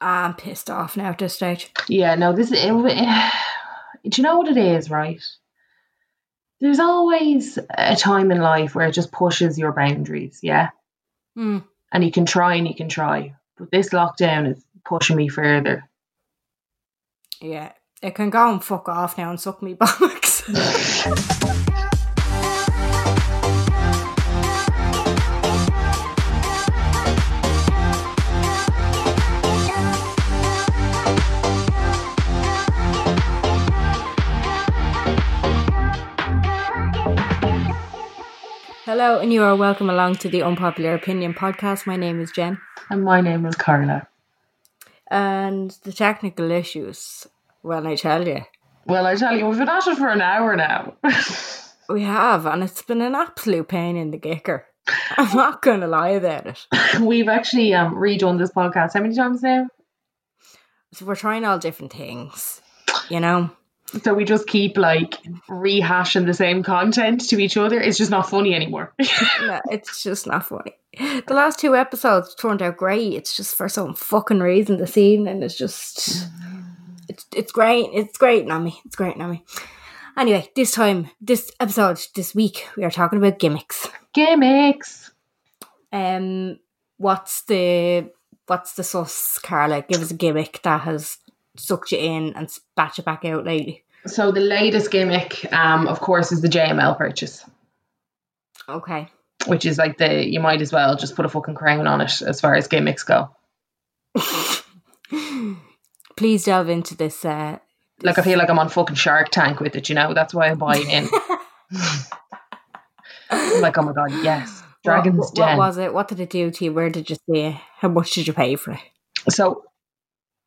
I'm pissed off now at this stage. Yeah, no, this is. It, do you know what it is, right? There's always a time in life where it just pushes your boundaries, yeah? Hmm. And you can try and you can try. But this lockdown is pushing me further. Yeah, it can go and fuck off now and suck me bollocks. Hello, and you are welcome along to the Unpopular Opinion podcast. My name is Jen, And my name is Carla. and the technical issues. Well, I tell you, Well, I tell you, we've been at it for an hour now. we have, and it's been an absolute pain in the gicker. I'm not going to lie about it. we've actually um, redone this podcast how many times now? So we're trying all different things, you know. So we just keep like rehashing the same content to each other. It's just not funny anymore. no, it's just not funny. The last two episodes turned out great. It's just for some fucking reason the scene and it's just it's it's great. It's great, Nami. It's great, Nami. Anyway, this time, this episode, this week, we are talking about gimmicks. Gimmicks. Um, what's the what's the sus, Carla? Give us a gimmick that has sucked you in and spat you back out lately. So the latest gimmick, um, of course, is the JML purchase, Okay. which is like the you might as well just put a fucking crown on it as far as gimmicks go. Please delve into this. Uh, Like I feel like I'm on fucking Shark Tank with it, you know. That's why I'm buying in. I'm like, oh my god, yes, Dragon's what, Den. What was it? What did it do to you? Where did you see it? How much did you pay for it? So,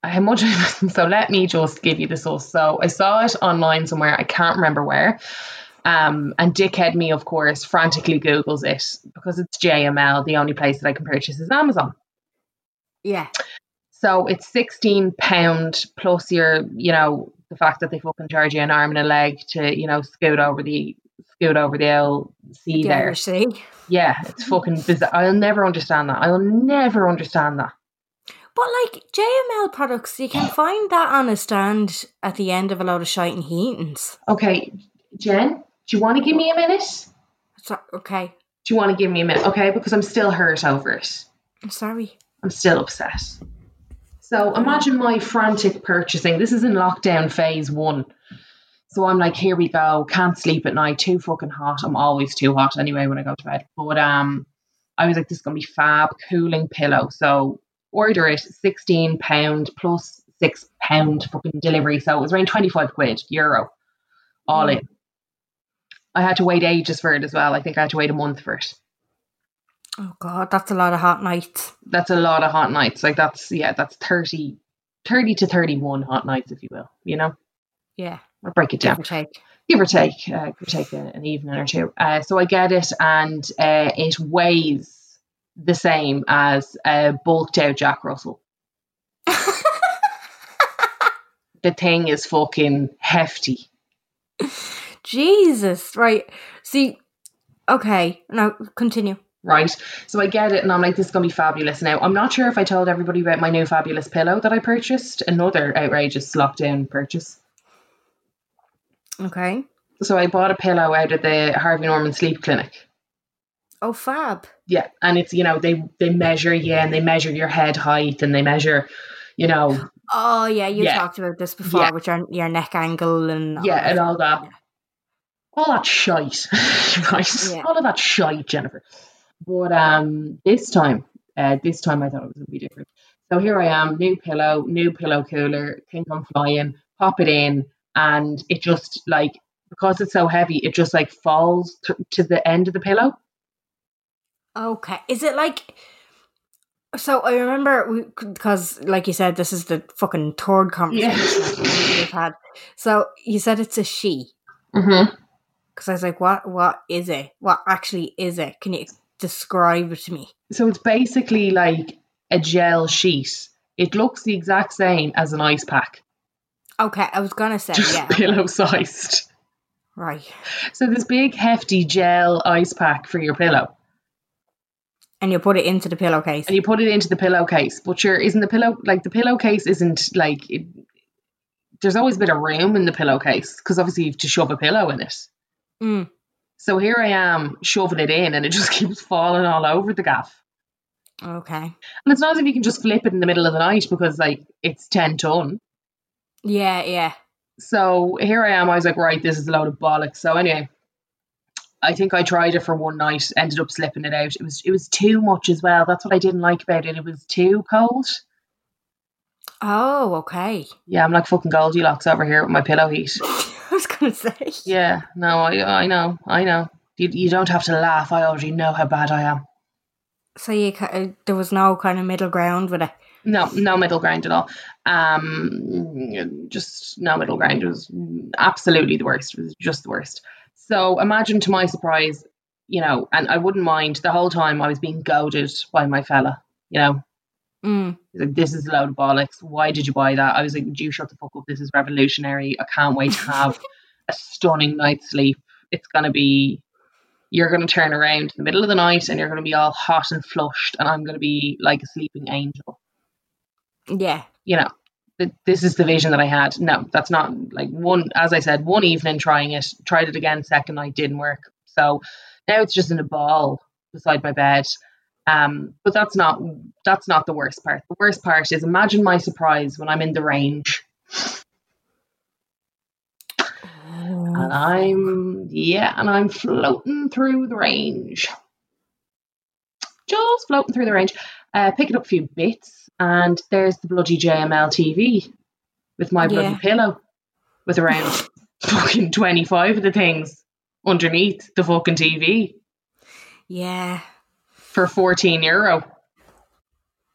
how much? so let me just give you the source. So I saw it online somewhere. I can't remember where. Um, and dickhead me, of course, frantically googles it because it's JML. The only place that I can purchase is Amazon. Yeah. So it's sixteen pound plus your, you know, the fact that they fucking charge you an arm and a leg to, you know, scoot over the scoot over the old sea The there. Sea. Yeah, it's fucking bizarre. I'll never understand that. I'll never understand that. But like JML products, you can find that on a stand at the end of a lot of shite and heatings. Okay, Jen, do you want to give me a minute? So, okay. Do you want to give me a minute? Okay, because I'm still hurt over it. I'm sorry. I'm still upset. So imagine my frantic purchasing. This is in lockdown phase one. So I'm like, here we go. Can't sleep at night. Too fucking hot. I'm always too hot anyway when I go to bed. But um, I was like, this is gonna be fab. Cooling pillow. So order it. Sixteen pound plus six pound fucking delivery. So it was around twenty five quid euro, all in. I had to wait ages for it as well. I think I had to wait a month for it. Oh god, that's a lot of hot nights. that's a lot of hot nights. Like that's yeah, that's 30, 30 to thirty one hot nights, if you will. You know, Yeah. or break it down. Give or take. give or take, uh, give or take a- an evening or two. Uh, so I get it, and uh, it weighs the same as uh, a bulked out Jack Russell. The thing is fucking hefty. Jesus. Right. See okay, now continue. Right, so I get it, and I'm like, this is gonna be fabulous. Now, I'm not sure if I told everybody about my new fabulous pillow that I purchased. Another outrageous lockdown purchase. Okay. So I bought a pillow out of the Harvey Norman Sleep Clinic. Oh fab. Yeah, and it's you know they they measure you and they measure your head height and they measure, you know, Oh yeah, you Yeah. talked about this before Yeah. with your your neck angle and Yeah, and all that. All that shite. right. Yeah. All of that shite, Jennifer. But um this time, uh this time I thought it was gonna be different. So here I am, new pillow, new pillow cooler, think I'm flying, pop it in, and it just like because it's so heavy, it just like falls th- to the end of the pillow. Okay, is it like? So I remember because, like you said, this is the fucking third conversation Yeah. we've had. So you said it's a she. Mm-hmm. Because I was like, what? What is it? What actually is it? Can you describe it to me? So it's basically like a gel sheet. It looks the exact same as an ice pack, Okay, I was gonna say just yeah. pillow sized. Right, So this big hefty gel ice pack for your pillow. And you put it into the pillowcase. and you put it into the pillowcase. But sure, isn't the pillow like the pillowcase isn't like it, there's always a bit of room in the pillowcase because obviously you have to shove a pillow in it. Mm. So here I am shoving it in, and it just keeps falling all over the gaff. Okay. And it's not as if you can just flip it in the middle of the night because like it's ten ton. Yeah, yeah. So here I am. I was like, right, this is a load of bollocks. So anyway, I think I tried it for one night, ended up slipping it out. It was it was too much as well. That's what I didn't like about it. It was too cold. Oh, okay. Yeah, I'm like fucking Goldilocks over here with my pillow heat. I was gonna say. Yeah, no, I I know, I know. You, you don't have to laugh. I already know how bad I am. So you uh, there was no kind of middle ground with it. No, no middle ground at all. Um, just no middle ground. It was absolutely the worst. It was just the worst. So imagine, to my surprise, you know, and I wouldn't mind the whole time I was being goaded by my fella. You know, Mm. Like, this is a load of bollocks. Why did you buy that? I was like, do you shut the fuck up? This is revolutionary. I can't wait to have a stunning night's sleep. It's gonna be you're gonna turn around in the middle of the night and you're gonna be all hot and flushed and I'm gonna be like a sleeping angel. Yeah. You know, this is the vision that I had. No, that's not like one as I said, one evening trying it, tried it again, second night didn't work. So now it's just in a ball beside my bed. Um, but that's not that's not the worst part. The worst part is imagine my surprise when I'm in the range and I'm yeah, and I'm floating through the range, just floating through the range, uh, picking up a few bits, and there's the bloody JML TV with my bloody Yeah. pillow with around fucking twenty five of the things underneath the fucking TV Yeah. for fourteen euro.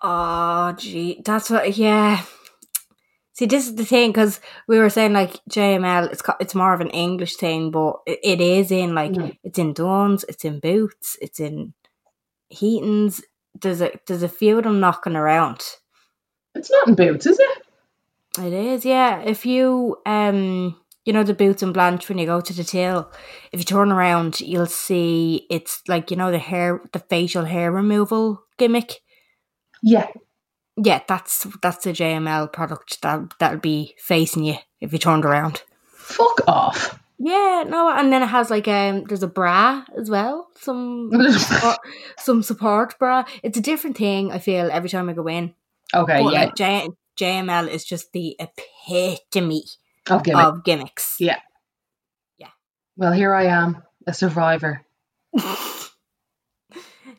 Oh, gee, that's what. Yeah. See, this is the thing because we were saying like JML, it's it's more of an English thing, but it, it is in like Mhm. it's in Dunnes, it's in Boots, it's in Heaton's. There's a there's a few of them knocking around. It's not in boots, is it? It is, yeah. If you um you know the boots and Blanche when you go to the till, if you turn around you'll see it's like, you know, the hair the facial hair removal gimmick. Yeah. Yeah, that's that's a JML product that that'll be facing you if you turned around. Fuck off. Yeah, no, and then it has like um there's a bra as well. Some support, some support bra. It's a different thing, I feel, every time I go in. Okay, But yeah. like J- JML is just the epitome give it. of gimmicks. Yeah, yeah. Well, here I am, a survivor.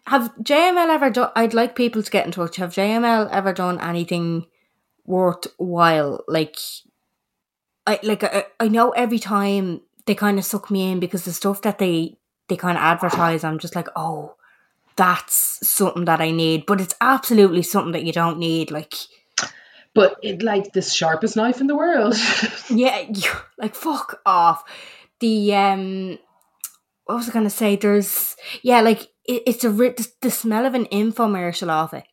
Have JML ever done? I'd like people to get in touch. Have JML ever done anything worthwhile? Like, I like I, I know every time they kind of suck me in because the stuff that they they kind of advertise, I'm just like, oh, that's something that I need, but it's absolutely something that you don't need. Like, But it like the sharpest knife in the world. yeah, you, like fuck off. The um, what was I gonna say? There's yeah, like it, it's a the, the smell of an infomercial of it.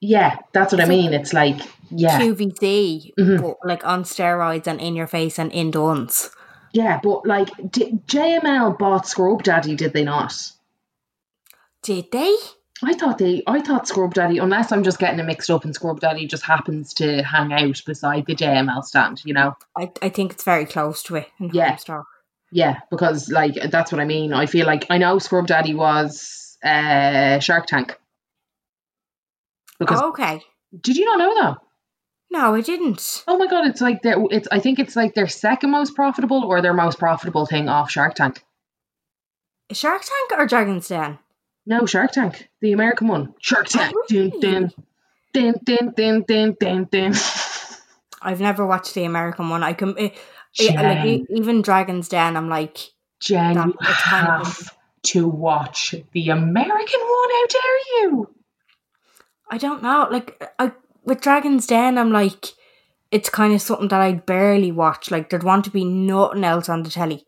yeah, that's what I It's like mean. It's like, yeah. QVC, Mhm. but like on steroids and in your face and in. Yeah, but like, d- JML bought Scrub Daddy, did they not? Did they? I thought they, I thought Scrub Daddy, unless I'm just getting it mixed up, and Scrub Daddy just happens to hang out beside the JML stand, you know? I, I think it's very close to it in Yeah. Yeah, because like that's what I mean. I feel like I know Scrub Daddy was uh, Shark Tank. Because Oh, okay. did you not know that? No, I didn't. Oh my god, it's like their it's I think it's like their second most profitable or their most profitable thing off Shark Tank. Shark Tank or Dragon's Den? No, Shark Tank, the American one. Shark Tank. Dun, dun, dun, dun, dun, dun, dun, dun. I've never watched the American one. I can, eh, yeah, like even Dragon's Den. I'm like, Jen, That- you it's kind of- have to watch the American one. How dare you? I don't know. Like, I with Dragon's Den, I'm like, it's kind of something that I'd barely watch. Like, there'd want to be nothing else on the telly.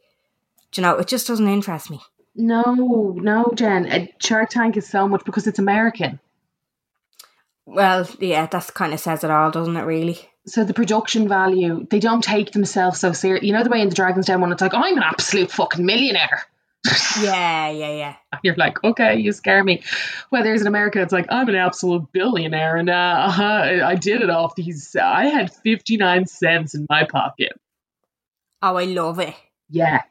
Do you know? It just doesn't interest me. No, no, Jen. Uh, Shark Tank is so much because it's American. Well, yeah, that kind of says it all, doesn't it? Really? So the production value, they don't take themselves so serious. You know the way in the Dragon's Den one, it's like I'm an absolute fucking millionaire. Yeah, yeah, yeah. You're like, okay, you scare me. Whereas in America, it's like I'm an absolute billionaire, and uh, uh, I did it off these. I had 59 cents in my pocket. Oh, I love it. Yeah.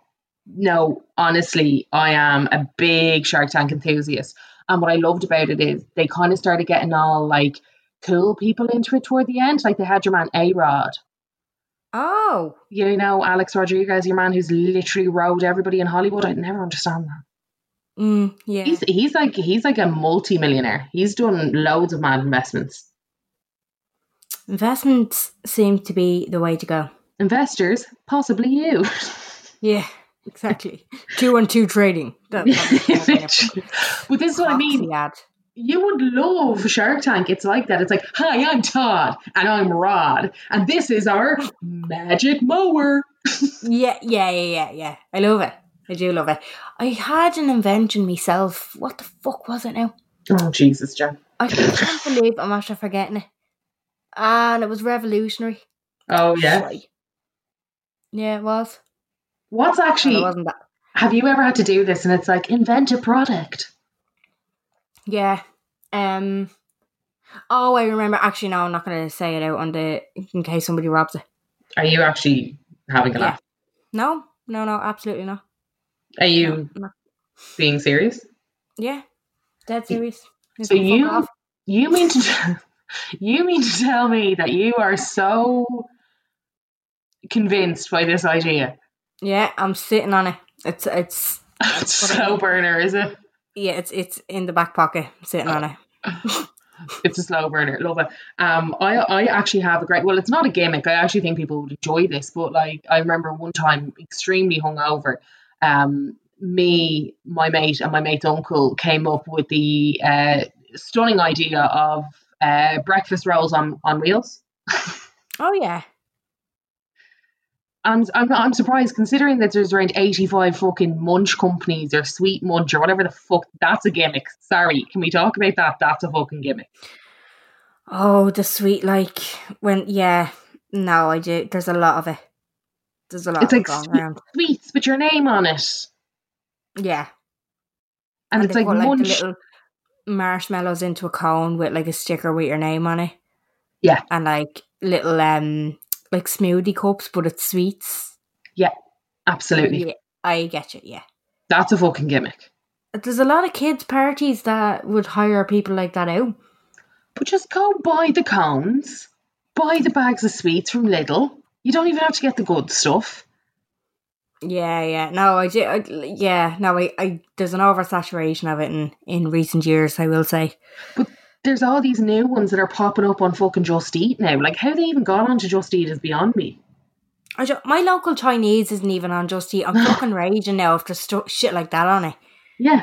No, honestly, I am a big Shark Tank enthusiast. And what I loved about it is they kind of started getting all like cool people into it toward the end. Like they had your man A Rod. Oh, You know, Alex Rodriguez, your man who's literally rode everybody in Hollywood. I'd never understand that. mm, yeah. He's he's like he's like a multi-millionaire. He's done loads of mad investments. Investments seem to be the way to go. Investors, possibly you. Yeah, exactly. two and two trading. That, but this is what I mean. Ad. You would love Shark Tank. It's like that. It's like, hi, I'm Todd and I'm Rod, and this is our magic mower. Yeah, yeah, yeah, yeah, yeah. I love it. I do love it. I had an invention myself. What the fuck was it now? Oh Jesus, Jen. I can't believe I'm actually forgetting it. And it was revolutionary. Oh yeah. Yeah, it was. What's actually? it wasn't that. Have you ever had to do this? And it's like invent a product. Yeah. Um. Oh, I remember. Actually, no, I'm not going to say it out on the in case somebody robs it. Are you actually having a Yeah. laugh? No, no, no, absolutely not. Are you No, being serious? Yeah, dead serious. You So you you mean to you mean to tell me that you are so convinced by this idea? Yeah, I'm sitting on it. It's it's It's slow burner, is it? Yeah, it's it's in the back pocket, sitting on it. It's a slow burner. Love it. Um, I I actually have a great. Well, it's not a gimmick. I actually think people would enjoy this. But like, I remember one time, extremely hungover. Um, me, my mate, and my mate's uncle came up with the uh, stunning idea of uh, breakfast rolls on on wheels. Oh yeah, And I'm I'm surprised considering that there's around 85 fucking munch companies or sweet munch or whatever the fuck. That's a gimmick. Sorry, can we talk about that? That's a fucking gimmick. Oh, the sweet like when yeah. No, I do. There's a lot of it. There's a lot It's of like sweet- around. Sweets with your name on it. Yeah, And, it's like put, munch. the little marshmallows into a cone with like a sticker with your name on it. Yeah. and like little um like smoothie cups, but it's sweets. Yeah, absolutely. Yeah, I get you. Yeah, That's a fucking gimmick. there's a lot of kids parties that would hire people like that out. But just go buy the cones, buy the bags of sweets from Lidl. You don't even have to get the good stuff. Yeah, yeah. No, I do. I, yeah, no, I, I. There's an oversaturation of it in in recent years. I will say. There's all these new ones that are popping up on fucking Just Eat now. Like, how they even got onto Just Eat is beyond me. I my local Chinese isn't even on Just Eat. I'm fucking raging now after stu- shit like that on it. Yeah,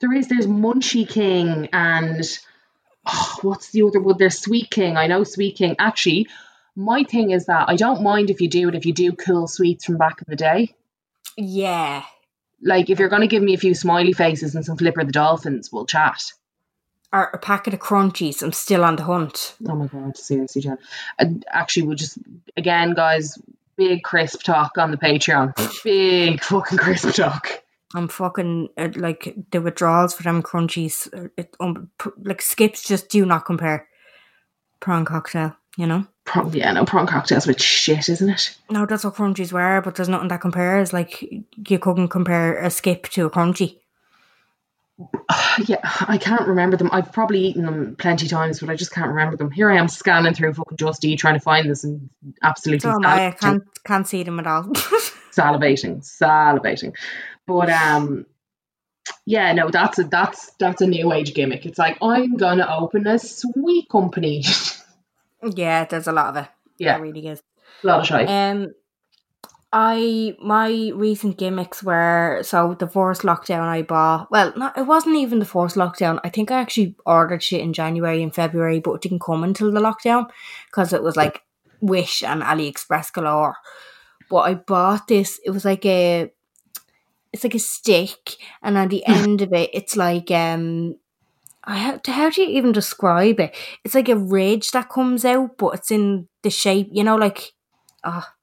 there is. There's Munchie King and oh, what's the other one? There's Sweet King. I know Sweet King. Actually, my thing is that I don't mind if you do it if you do cool sweets from back in the day. Yeah, Like, if you're going to give me a few smiley faces and some Flipper the Dolphins, we'll chat. Or a packet of crunchies. I'm still on the hunt. Oh my god, seriously, Jen. And actually, we'll just again, guys, big crisp talk on the Patreon. Big fucking crisp talk. I'm fucking uh, like the withdrawals for them crunchies. uh, It, um, pr- like skips just do not compare. Prawn cocktail, you know. Prawn, yeah, no prawn cocktails with shit, isn't it? No, that's what crunchies were, but there's nothing that compares. Like you couldn't compare a skip to a crunchy. yeah, I can't remember them. I've probably eaten them plenty times, but I just can't remember them. Here I am scanning through fucking Just Eat trying to find this and absolutely Oh my, I can't can't see them at all. salivating, salivating. But um, yeah, no, that's a that's that's a new age gimmick. It's like I'm gonna open a sweet company. yeah, there's a lot of it. Yeah. There really is. a lot of shite. Um, I my recent gimmicks were so the first lockdown I bought. Well, not it wasn't even the first lockdown. I think I actually ordered shit in January and February, but it didn't come until the lockdown because it was like Wish and AliExpress galore. But I bought this. It was like a, it's like a stick, and at the end of it, it's like um. I how, how do you even describe it? It's like a ridge that comes out, but it's in the shape, you know, like, ah,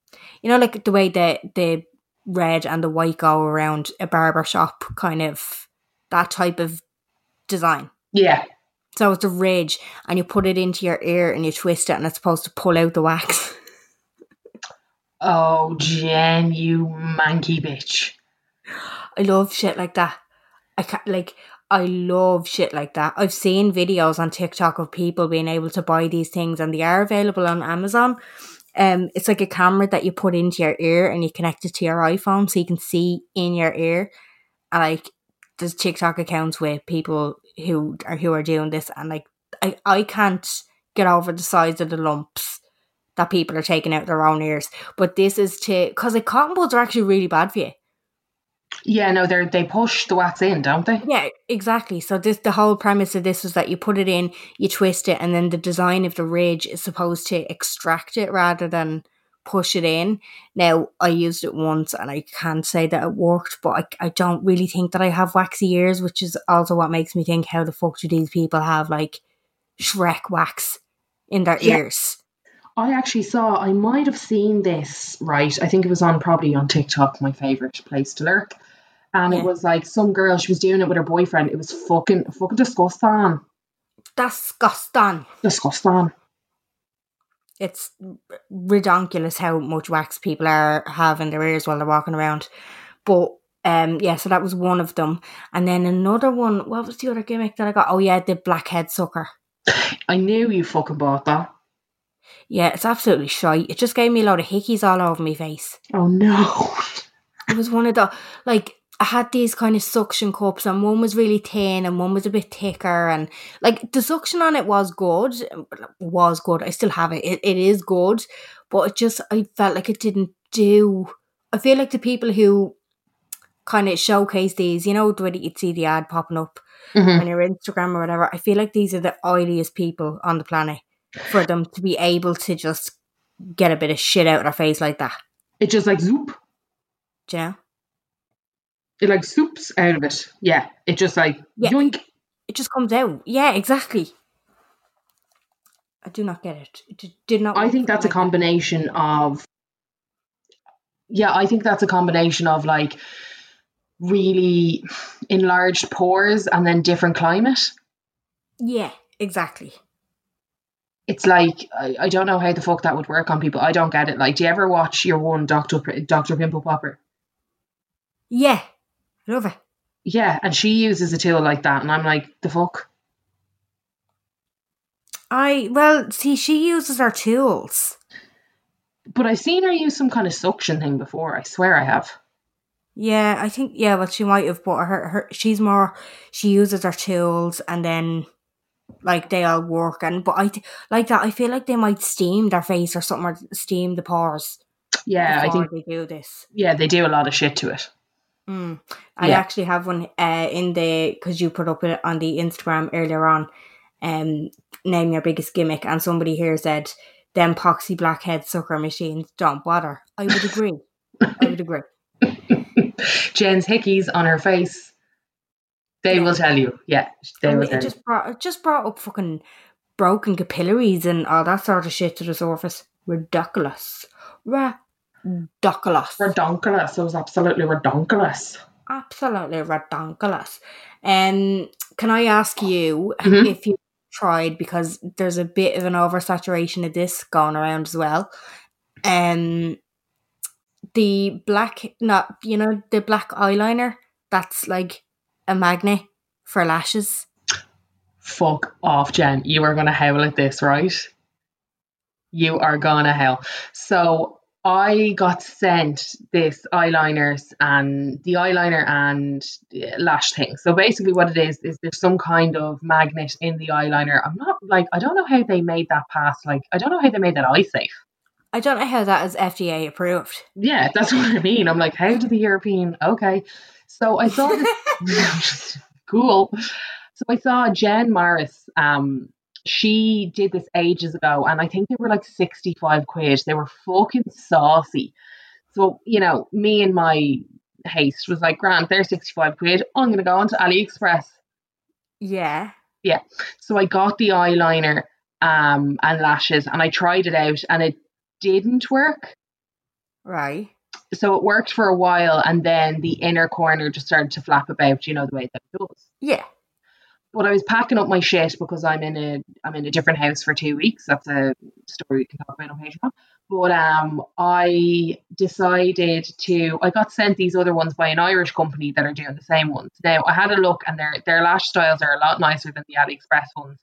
you know, like the way the the red and the white go around a barber shop, kind of that type of design. yeah, So it's a ridge, and you put it into your ear and you twist it, and it's supposed to pull out the wax. Oh, Jen, you manky bitch. I love shit like that. I can't like. I love shit like that. I've seen videos on TikTok of people being able to buy these things, and they are available on Amazon. Um, it's like a camera that you put into your ear and you connect it to your iPhone, so you can see in your ear. Like, there's TikTok accounts with people who are who are doing this, and like, I I can't get over the size of the lumps that people are taking out their own ears. But this is to because like cotton buds are actually really bad for you. Yeah, no, they they push the wax in, don't they? Yeah, exactly. So this the whole premise of this was that you put it in, you twist it, and then the design of the ridge is supposed to extract it rather than push it in. Now I used it once and I can't say that it worked, but I, I don't really think that I have waxy ears, which is also what makes me think how the fuck do these people have like Shrek wax in their Yeah. ears? I actually saw. I might have seen this. Right, I think it was on probably on TikTok, my favorite place to lurk. And Yeah. it was like some girl. She was doing it with her boyfriend. It was fucking fucking disgusting. Disgusting. Disgusting. It's ridiculous how much wax people are have in their ears while they're walking around. But um yeah, so that was one of them. And then another one, what was the other gimmick that I got? Oh yeah, the blackhead sucker. I knew you fucking bought that. Yeah, it's absolutely shite. It just gave me a lot of hickeys all over my face. Oh no. It was one of the like I had these kind of suction cups and one was really thin and one was a bit thicker and like the suction on it was good was good. I still have it. It, it is good, but it just I felt like it didn't do I feel like the people who kind of showcase these, you know, the way that you'd see the ad popping up Mhm. on your Instagram or whatever, I feel like these are the oiliest people on the planet for them to be able to just get a bit of shit out of their face like that. It just like zoop. Do you know? It like soups out of it. Yeah. It just like Yeah. yoink. It just comes out. Yeah, exactly. I do not get it. It did not. I think that's a that. combination of yeah, I think that's a combination of like really enlarged pores and then different climate. Yeah, exactly. It's like I, I don't know how the fuck that would work on people. I don't get it. Like, do you ever watch your one Doctor Doctor Pimple Popper? Yeah, love it. Yeah, and she uses a tool like that, and I'm like, the fuck. I well, see, she uses her tools. But I've seen her use some kind of suction thing before. I swear I have. Yeah, I think yeah. Well, she might have, but her her she's more. She uses her tools, and then like they all work. And but I th- like that. I feel like they might steam their face or something, or steam the pores. Yeah, I think they do this. yeah they do a lot of shit to it. Mm. I Yeah. actually have one uh, in the because you put up it on the Instagram earlier on. Um, name your biggest gimmick, and somebody here said them poxy blackhead sucker machines don't bother. I would agree. I would agree. Jen's hickeys on her face. They will tell you. Yeah, they And will it tell you. just brought it just brought up fucking broken capillaries and all that sort of shit to the surface. Ridiculous. Ridiculous. Redonkulous. It was absolutely redonkulous. Absolutely ridiculous. Um, can I ask you Mhm. if you tried because there's a bit of an oversaturation of this going around as well. Um, the black, not you know the black eyeliner that's like a magnet for lashes. Fuck off, Jen. You are gonna howl at this, right? You are gonna howl. So I got sent this eyeliners and the eyeliner and lash thing. So basically, what it is is there's some kind of magnet in the eyeliner. I'm not like I don't know how they made that pass. Like I don't know how they made that eye safe. I don't know how that is FDA approved. Yeah, that's what I mean. I'm like, how did the European? Okay, so I saw this. cool. So I saw Jen Morris um, she did this ages ago, and I think they were like 65 quid. They were fucking saucy. So, you know, me and my haste was like, Grant, they're 65 quid. I'm going to go onto AliExpress. Yeah. Yeah. So I got the eyeliner um, and lashes and I tried it out and it didn't work. Right. So it worked for a while and then the inner corner just started to flap about, you know, the way that it does. Yeah but I was packing up my shit because I'm in a I'm in a different house for two weeks. That's a story we can talk about on Patreon. But um, I decided to. I got sent these other ones by an Irish company that are doing the same ones. Now I had a look, and their their lash styles are a lot nicer than the AliExpress ones,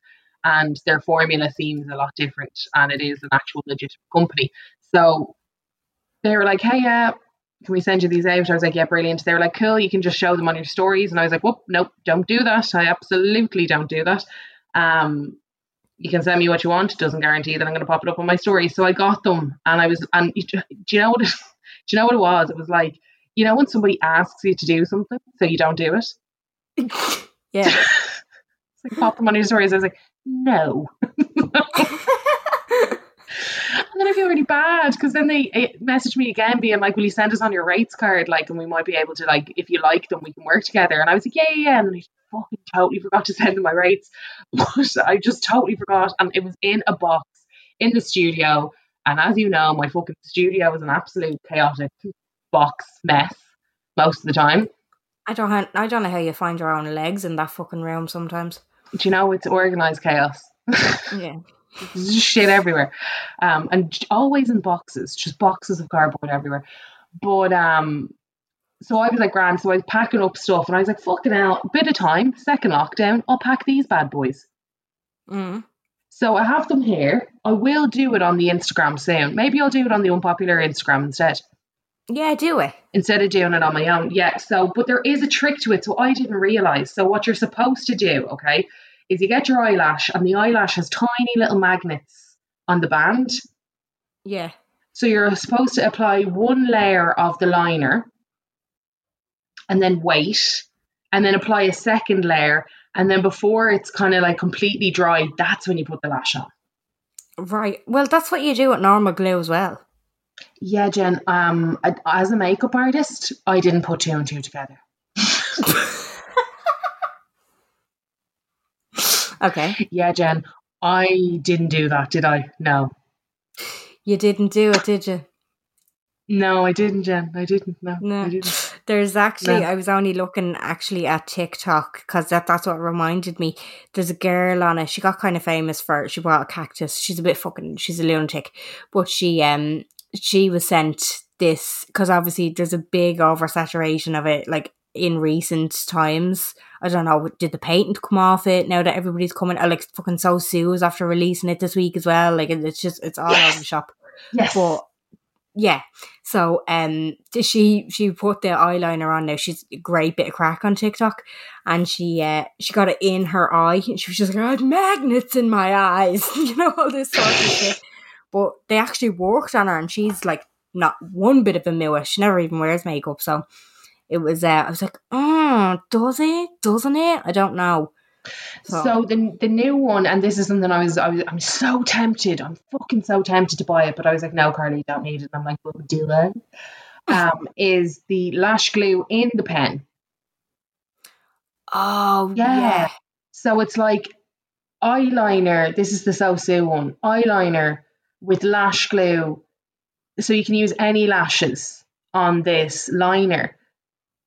and their formula seems a lot different, and it is an actual legitimate company. So they were like, "Hey, yeah, can we send you these out? I was like, yeah, brilliant. They were like, cool, you can just show them on your stories. And I was like, whoop, nope, don't do that. I absolutely don't do that. Um, you can send me what you want. It doesn't guarantee that I'm going to pop it up on my story. So I got them, and I was, and do you know what? It, do you know what it was? It was like, you know, when somebody asks you to do something, so you don't do it. yeah. it's like pop them on your stories. I was like, no. And then I feel really bad because then they eh, message me again being like, Will you send us on your rates card? Like, and we might be able to, like, if you like them, we can work together. And I was like, Yeah, yeah, yeah. And then I fucking totally forgot to send them my rates. But I just totally forgot. And it was in a box in the studio. And as you know, my fucking studio was an absolute chaotic box mess most of the time. I don't, I don't know how you find your own legs in that fucking room sometimes. Do you know it's organized chaos? yeah. Shit everywhere. Um, and always in boxes, just boxes of cardboard everywhere. But um, so I was like, grand. So I was packing up stuff and I was like, fucking hell, bit of time, second lockdown, I'll pack these bad boys. Mm. So I have them here. I will do it on the Instagram soon. Maybe I'll do it on the unpopular Instagram instead. Yeah, do it. Instead of doing it on my own. Yeah. So, but there is a trick to it. So I didn't realize. So, what you're supposed to do, okay, is you get your eyelash and the eyelash has tiny little magnets on the band. Yeah. So you're supposed to apply one layer of the liner and then wait and then apply a second layer and then before it's kind of like completely dry, that's when you put the lash on. Right. Well, that's what you do with normal glue as well. Yeah, Jen. Um, as a makeup artist, I didn't put two and two together. Okay. Yeah, Jen, I didn't do that, did I? No. You didn't do it, did you? No, I didn't, Jen. I didn't. No, no. I didn't. There's actually, no. I was only looking actually at TikTok because that, that's what reminded me. There's a girl on it. She got kind of famous for she bought a cactus. She's a bit fucking. She's a lunatic, but she um she was sent this because obviously there's a big oversaturation of it. Like in recent times. I don't know, did the patent come off it now that everybody's coming? I like fucking SoSu's after releasing it this week as well. Like it's just it's all yes. over the shop. Yes. But yeah. So um she she put the eyeliner on now. She's a great bit of crack on TikTok. And she uh she got it in her eye and she was just like, I had magnets in my eyes, you know, all this sort of shit. But they actually worked on her and she's like not one bit of a mirror. She never even wears makeup. So it was uh, I was like, oh, does it? Doesn't it? I don't know. So. so, the the new one, and this is something I was I was I'm so tempted. I'm fucking so tempted to buy it, but I was like, no, Carly, you don't need it. I'm like, well, do it. Um, is the lash glue in the pen? Oh yeah. yeah. So it's like eyeliner. This is the So So one. Eyeliner with lash glue, so you can use any lashes on this liner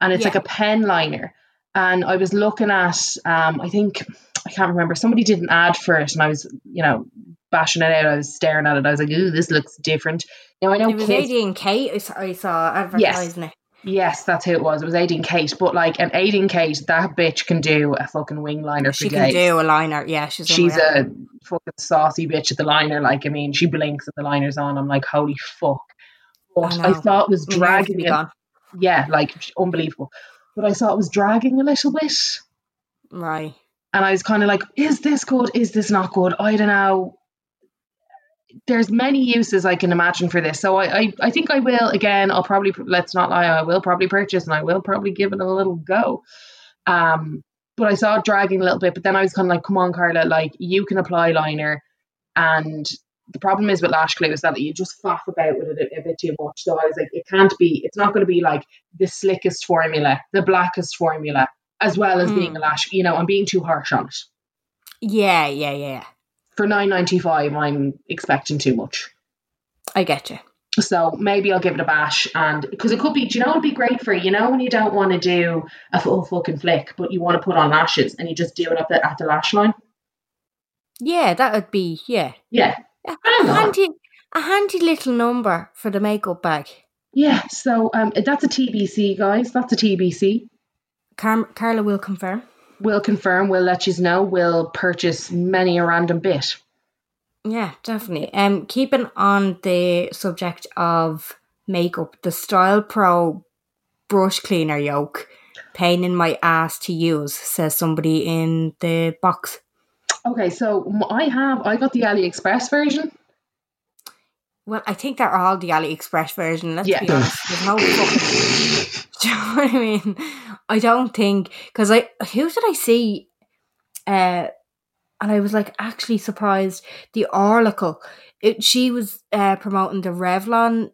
and it's yeah. like a pen liner. And I was looking at, um, I think I can't remember. Somebody did an ad for it, and I was, you know, bashing it out. I was staring at it. I was like, "Ooh, this looks different." Now I know it was kids- AD Kate. I saw advertising yes. it. Yes, that's who it was. It was Aideen Kate. But like an Aideen Kate, that bitch can do a fucking wing liner for She can days. do a liner. Yeah, she's She's a fucking saucy bitch at the liner. Like, I mean, she blinks and the liner's on. I'm like, holy fuck. But I, know. thought it was My nerves would dragging it. Yeah, like unbelievable. But I thought it was dragging a little bit. Right. And I was kind of like, is this good? Is this not good? I don't know. There's many uses I can imagine for this. So I, I, I think I will, again, I'll probably, let's not lie, I will probably purchase and I will probably give it a little go. Um, but I saw it dragging a little bit, but then I was kind of like, come on, Carla, like you can apply liner. And the problem is with lash glue is that you just faff about with it a, a bit too much. So I was like, it can't be, it's not going to be like the slickest formula, the blackest formula, as well as Hmm. being a lash. You know, I'm being too harsh on it Yeah, yeah, yeah. for nine ninety five, I'm expecting too much. I get you. So maybe I'll give it a bash, and because it could be, do you know, it'd be great for you know when you don't want to do a full fucking flick, but you want to put on lashes, and you just do it at the at the lash line. Yeah, that would be yeah. Yeah, A handy, a handy little number for the makeup bag. yeah. So um, that's a TBC, guys. That's a TBC. Car- Carla will confirm. We'll confirm. We'll let you know. We'll purchase many a random bit. Yeah, definitely. Um, keeping on the subject of makeup, the StylPro brush cleaner yoke, pain in my ass to use, says somebody in the box. Okay, so I have I got the AliExpress version. Well, I think they're all the AliExpress version. Let's Yeah. be honest. There's no fucking. Do you know what I mean? I don't think because I who did I see, uh, and I was like actually surprised. The Oracle, it, she was uh promoting the Revlon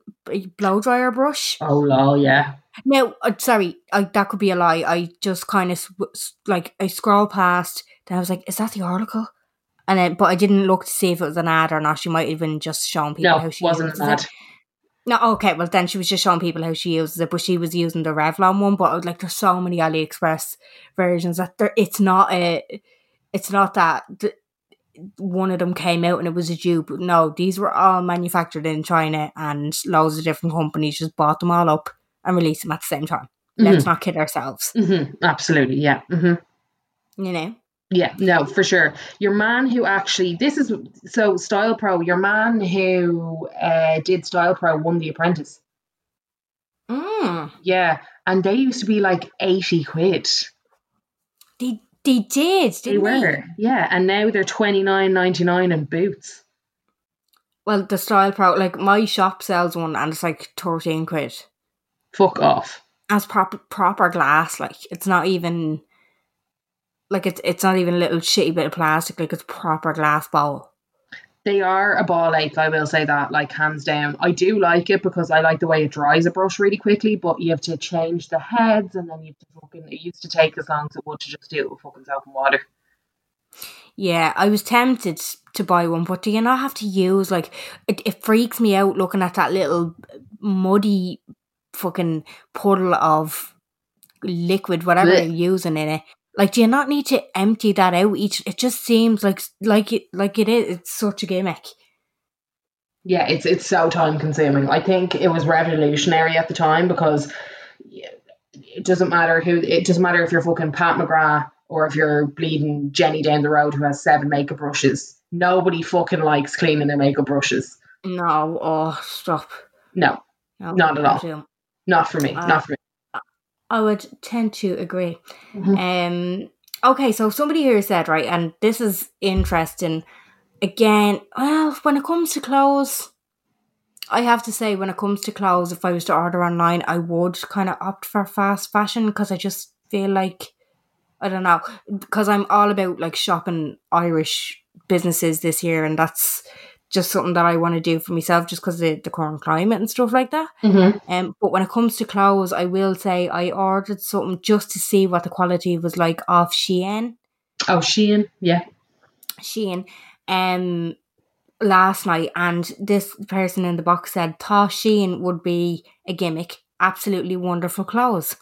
blow dryer brush. Oh lol, yeah. No, uh, sorry, I, that could be a lie. I just kind of sw- like I scroll past. Then I was like, "Is that the article? And then, but I didn't look to see if it was an ad or not. She might have been just showing people No, how she wasn't uses an ad. it. No, okay, well then she was just showing people how she uses it, but she was using the Revlon one. But I was like, there's so many AliExpress versions that there, it's not a, it's not that th- one of them came out and it was a dupe. No, these were all manufactured in China, and loads of different companies just bought them all up and released them at the same time. Let's not kid ourselves, hmm Absolutely, yeah. hmm you know. Yeah, no, for sure. Your man who actually this is so StylPro. Your man who uh, did StylPro won The Apprentice. Mm. Yeah, and they used to be like eighty quid. They they did, didn't They they? were, yeah, and now they're twenty nine ninety nine in Boots. Well, the StylPro, like my shop sells one, and it's like thirteen quid. Fuck off. as proper proper glass. Like it's not even like it's it's not even a little shitty bit of plastic. Like it's proper glass bowl. They are a ball ache, I will say that, like hands down. I do like it because I like the way it dries a brush really quickly, but you have to change the heads and then you have to fucking it used to take as long as it would to just do it with fucking soap and water. Yeah, I was tempted to buy one, but do you not have to use like it? It freaks me out looking at that little muddy fucking puddle of liquid, whatever Blech. you're using in it. Like, do you not need to empty that out each? It just seems like like it like it is. It's such a gimmick. Yeah, it's it's so time consuming. I think it was revolutionary at the time because it doesn't matter who it doesn't matter if you're fucking Pat McGrath or if you're bleeding Jenny down the road who has seven makeup brushes. Nobody fucking likes cleaning their makeup brushes. No, oh stop. No, No, Not at all. not for me. Uh, not for me. I would tend to agree. Mhm. Um. Okay, so somebody here said right, and this is interesting. Again, well, when it comes to clothes, I have to say, when it comes to clothes, if I was to order online, I would kind of opt for fast fashion because I just feel like I don't know because I'm all about like shopping Irish businesses this year, and that's just something that I want to do for myself, just because of the, the current climate and stuff like that. Mhm. Um, but when it comes to clothes, I will say I ordered something just to see what the quality was like off Shein. Oh, Shein, yeah. Shein, um, last night, and this person in the box said thought Shein would be a gimmick. Absolutely wonderful clothes.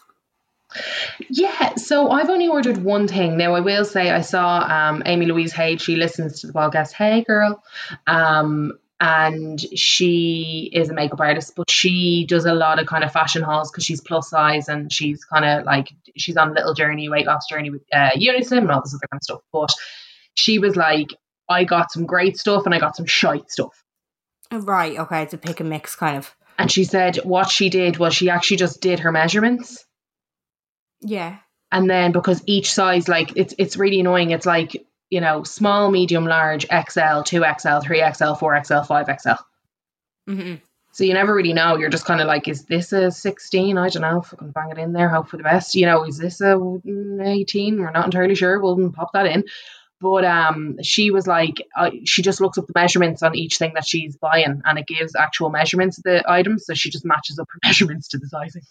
Yeah, so I've only ordered one thing. Now I will say I saw um Amy Louise Hay, she listens to the podcast. Hey girl. Um and she is a makeup artist, but she does a lot of kind of fashion hauls because she's plus size and she's kind of like she's on a little journey, weight loss journey with uh, Unislim and all this other kind of stuff. But she was like, I got some great stuff and I got some shite stuff. Right. Okay. It's a pick and mix kind of. And she said what she did was she actually just did her measurements. Yeah. And then because each size, like it's it's really annoying. It's like you know, small, medium, large, XL, 2XL, 3XL, 4XL, 5XL. Mm-hmm. So you never really know. You're just kind of like, is this a 16? I don't know. Fucking bang it in there. Hope for the best. You know, is this a 18? We're not entirely sure. We'll pop that in. But um, she was like, uh, she just looks up the measurements on each thing that she's buying, and it gives actual measurements of the items. So she just matches up her measurements to the sizing.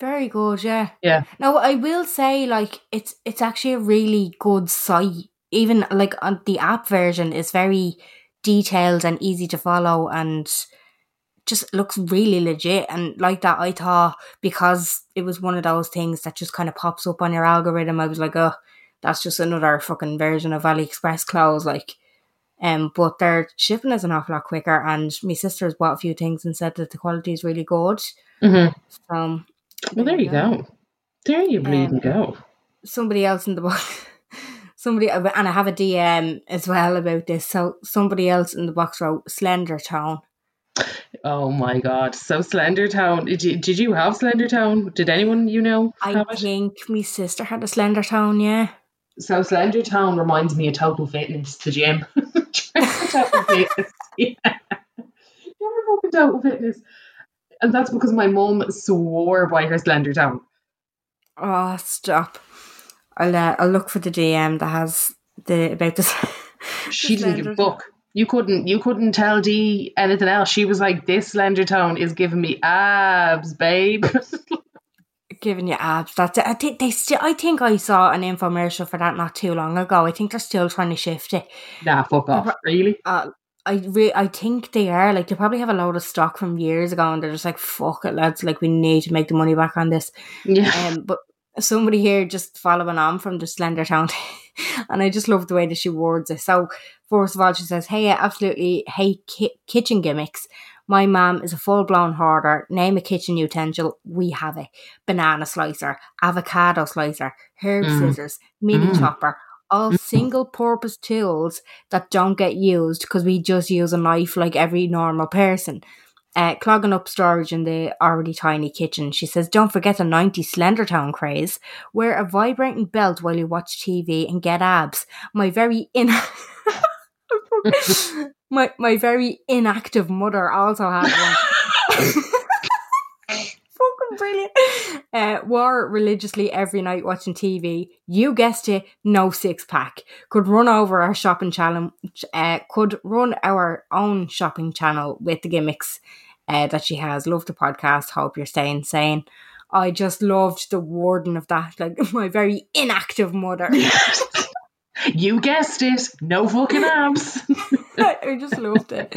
Very good, yeah. Yeah. Now I will say, like, it's it's actually a really good site even like on the app version is very detailed and easy to follow and just looks really legit and like that I thought because it was one of those things that just kind of pops up on your algorithm I was like oh that's just another fucking version of AliExpress clothes like um but their shipping is an awful lot quicker and my sister's bought a few things and said that the quality is really good mm-hmm. so well there you go, go. there you bleeding um, go somebody else in the box. somebody and I have a DM as well about this. So somebody else in the box wrote Slendertone. Oh my god, so Slendertone. Did you, did you have Slendertone? Did anyone you know? I think my sister had a Slendertone, yeah. So Slendertone reminds me of Total Fitness, the gym. total Fitness. Yeah. Never fucking Total Fitness. And that's because my mum swore by her Slendertone. Oh, stop. I'll uh, I'll look for the DM that has the about this. she didn't give a fuck. You couldn't you couldn't tell D anything else. She was like, "This slender tone is giving me abs, babe." giving you abs. That's it. I think they still. I think I saw an infomercial for that not too long ago. I think they're still trying to shift it. Nah, fuck off. Really? Uh, I re- I think they are like they probably have a load of stock from years ago, and they're just like, "Fuck it, lads! Like we need to make the money back on this." Yeah. Um, but somebody here just following on from the Slendertone, and I just love the way that she words it. So, first of all, she says, Hey, I absolutely hate ki- kitchen gimmicks. My mom is a full blown hoarder. Name a kitchen utensil, we have it. Banana slicer, avocado slicer, herb mm. scissors, mini mm. chopper, all mm. single purpose tools that don't get used because we just use a knife like every normal person uh, clogging up storage in the already tiny kitchen. She says, Don't forget the 90s Slendertone craze. Wear a vibrating belt while you watch TV and get abs. My very in. my my very inactive mother also had one. Brilliant. Uh, wore religiously every night watching TV. You guessed it, no six pack. Could run over our shopping channel. Uh, could run our own shopping channel with the gimmicks uh, that she has. Love the podcast. Hope you're staying sane. I just loved the warden of that, like my very inactive mother. you guessed it, no fucking abs. I just loved it.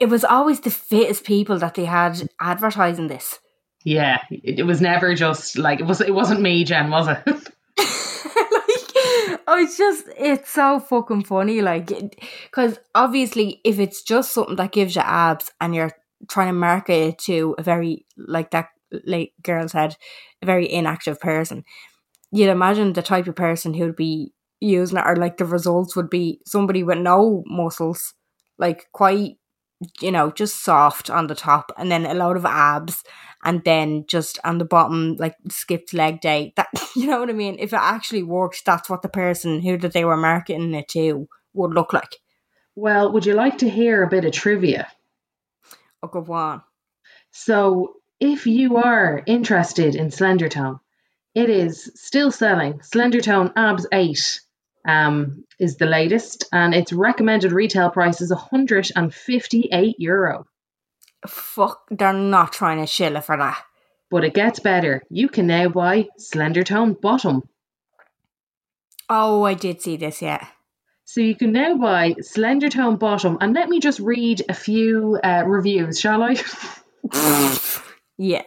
It was always the fittest people that they had advertising this. Yeah, it, was never just like it was. It wasn't me, Jen, was it? like, oh, it's just it's so fucking funny. Like, because obviously, if it's just something that gives you abs and you're trying to market it to a very like that like girl said, a very inactive person, you'd imagine the type of person who'd be using it, or like the results would be somebody with no muscles, like quite, you know, just soft on the top, and then a lot of abs, and then just on the bottom, like skipped leg day. That you know what I mean? If it actually worked, that's what the person who that they were marketing it to would look like. Well, would you like to hear a bit of trivia? Oh, go on. So, if you are interested in Slendertone, it is still selling. Slendertone Abs 8 um, is the latest, and its recommended retail price is 158 euro. Fuck, they're not trying to shill it for that. But it gets better. You can now buy Slender Tone Bottom. Oh, I did see this, yeah. So you can now buy Slender Tone Bottom, and let me just read a few uh, reviews, shall I? Yeah,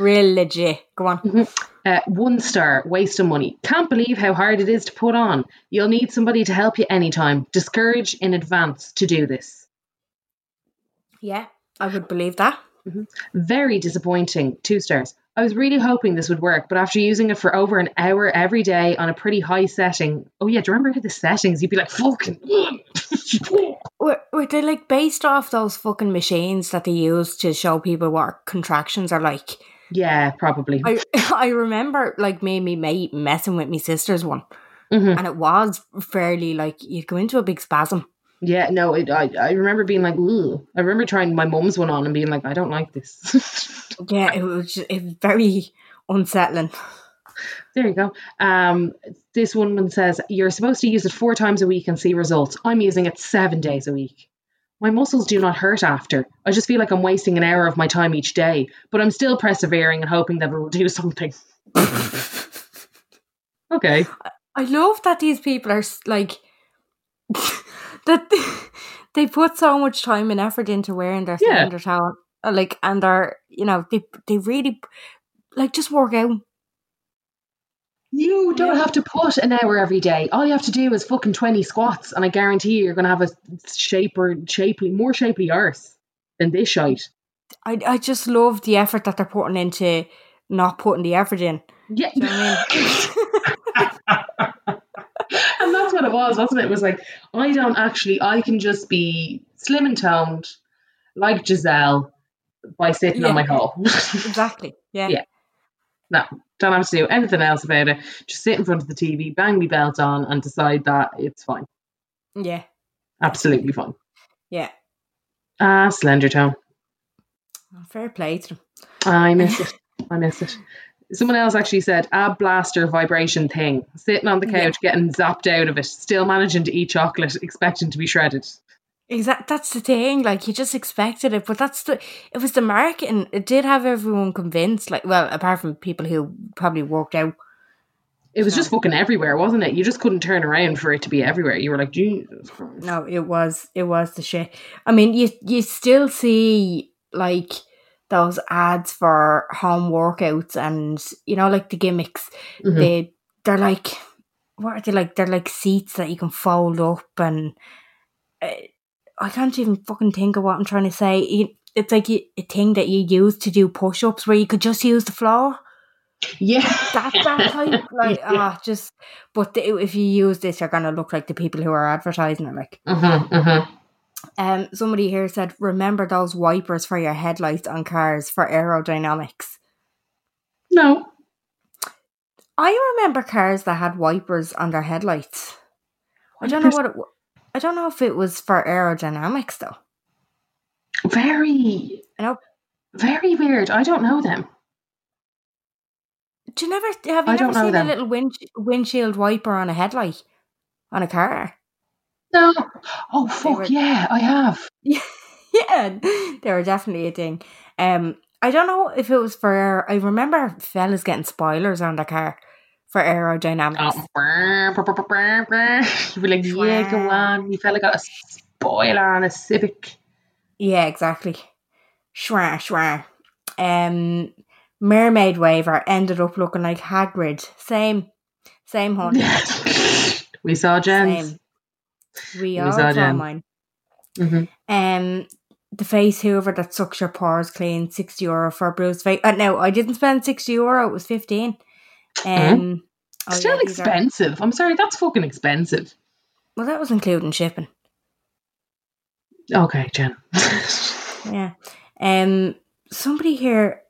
real legit. Go on. Uh, one star, waste of money. Can't believe how hard it is to put on. You'll need somebody to help you anytime. Discourage in advance to do this. Yeah, I would believe that. Very disappointing. Two stars. I was really hoping this would work, but after using it for over an hour every day on a pretty high setting. Oh, yeah, do you remember the settings? You'd be like, fucking. Were, were they like based off those fucking machines that they use to show people what contractions are like? yeah, probably. I I remember like me and me mate messing with my sister's one, Mhm. and it was fairly like you'd go into a big spasm. Yeah, no, it, I, I remember being like, Ooh. I remember trying my mum's one on and being like, I don't like this. Yeah, it was just, it was very unsettling. There you go. Um, this woman says you're supposed to use it four times a week and see results. I'm using it seven days a week. My muscles do not hurt after. I just feel like I'm wasting an hour of my time each day, but I'm still persevering and hoping that it will do something. okay. I love that these people are like that they put so much time and effort into wearing their Yeah. slender talent, uh, like, and they're you know they they really like just work out. You don't have to put an hour every day. All you have to do is fucking 20 squats, and I guarantee you, you're going to have a shaper, shapely, more shapely arse than this shite. I I just love the effort that they're putting into not putting the effort in. Yeah. You know what I mean? what it was, wasn't it? It was like, I don't actually, I can just be slim and toned, like Giselle, by sitting Yeah. on my hole. exactly. Yeah. Yeah. no, don't have to do anything else about it. Just sit in front of the TV, bang me belt on, and decide that it's fine. Yeah. Absolutely fine. Yeah. Ah, Slendertone. Fair play to them. I miss it. I miss it. Someone else actually said ab blaster vibration thing. Sitting on the couch, getting zapped out of it, still managing to eat chocolate, expecting to be shredded. Exact. That's the thing. Like you just expected it, but that's the. It was the marketing. It did have everyone convinced. Like, well, apart from people who probably worked out. It was just fucking everywhere, wasn't it? You just couldn't turn around for it to be everywhere. You were like, Jesus Christ. No, it was. It was the shit. I mean, you you still see like those ads for home workouts and you know like the gimmicks. Mhm. They they're like what are they like? They're like seats that you can fold up and. Uh, I can't even fucking think of what I'm trying to say. It's like a thing that you use to do push ups where you could just use the floor. Yeah. That that type, like ah, just. But the, if you use this, you're gonna look like the people who are advertising it. Like, Mm-hmm, mm-hmm. Um, somebody here said, remember those wipers for your headlights on cars for aerodynamics. No. I remember cars that had wipers on their headlights. I don't know what it. I don't know if it was for aerodynamics though. Very, know, very weird. I don't know them. do you never have you I never seen them. a little wind, windshield wiper on a headlight on a car? No. Oh, fuck, were- yeah, I have. yeah, they were definitely a thing. Um, I don't know if it was for. I remember fellas getting spoilers on the car for aerodynamics. Oh, brr, brr, brr, brr, brr. You'd be like, yeah, go on. You fella got a spoiler on a Civic. Yeah, exactly. Schwa schwa. Um, Mermaid Waver ended up looking like Hagrid. Same, same hun. we saw Jen's. Same. We are saw Jen. mine. Mhm. Um, the face Hoover that sucks your pores clean, sixty euro for a bruised face. Uh, no, I didn't spend sixty euro. It was fifteen. Um, Oh, Still yeah, these are- expensive. I'm sorry, that's fucking expensive. well, that was including shipping. Okay, Jen. Yeah. Um. Somebody here.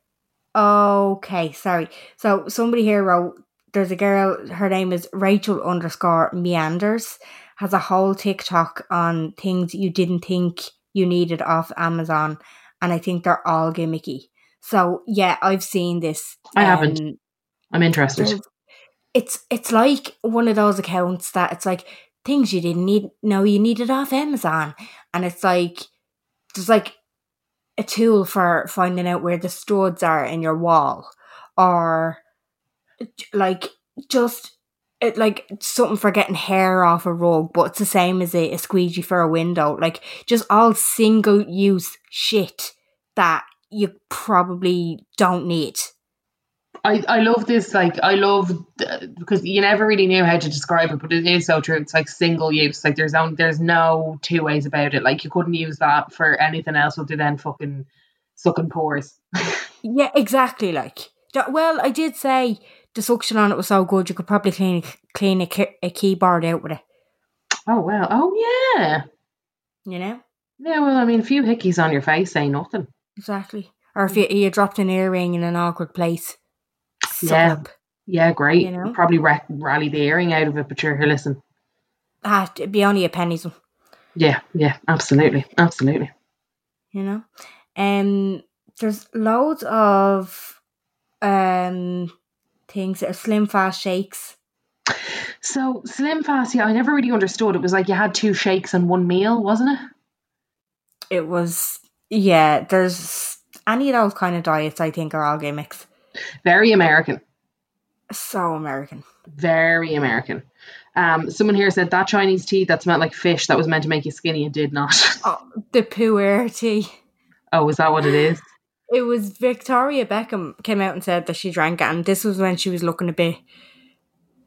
Okay, sorry. So somebody here wrote. There's a girl. Her name is Rachel underscore Meanders. Has a whole TikTok on things you didn't think you needed off Amazon, and I think they're all gimmicky. So yeah, I've seen this. I haven't. um, I'm interested. It's it's like one of those accounts that it's like things you didn't need No, you needed off Amazon, and it's like there's like a tool for finding out where the studs are in your wall, or like just it like something for getting hair off a rug, but it's the same as a, a squeegee for a window. Like just all single use shit that you probably don't need. I, I love this like I love because you never really knew how to describe it, but it is so true. It's like single use. Like there's only, there's no two ways about it. Like you couldn't use that for anything else other than fucking sucking pores. Yeah, exactly. Like, that- well, I did say the suction on it was so good you could probably clean clean a, a keyboard out with it. Oh well, Oh yeah. You know, Yeah. Well, I mean, a few hickeys on your face say nothing. exactly. Or if you, you dropped an earring in an awkward place, Yeah. up. Yeah, great. You know? Probably ra- rally the earring out of it, but you're here. Listen. Ah, it'd be only a penny's one. Yeah. Yeah. Absolutely. Absolutely. You know, um, there's loads of um things that are slim fast shakes. So Slim Fast, yeah, I never really understood. It was like you had two shakes and one meal, wasn't it? It was yeah. There's any of those kind of diets. I think are all gimmicks. Very American. So American. Very American. Um, someone here said that Chinese tea that smelled like fish that was meant to make you skinny and did not. Oh, the tea. oh, is that what it is? It was Victoria Beckham came out and said that she drank it, and this was when she was looking a bit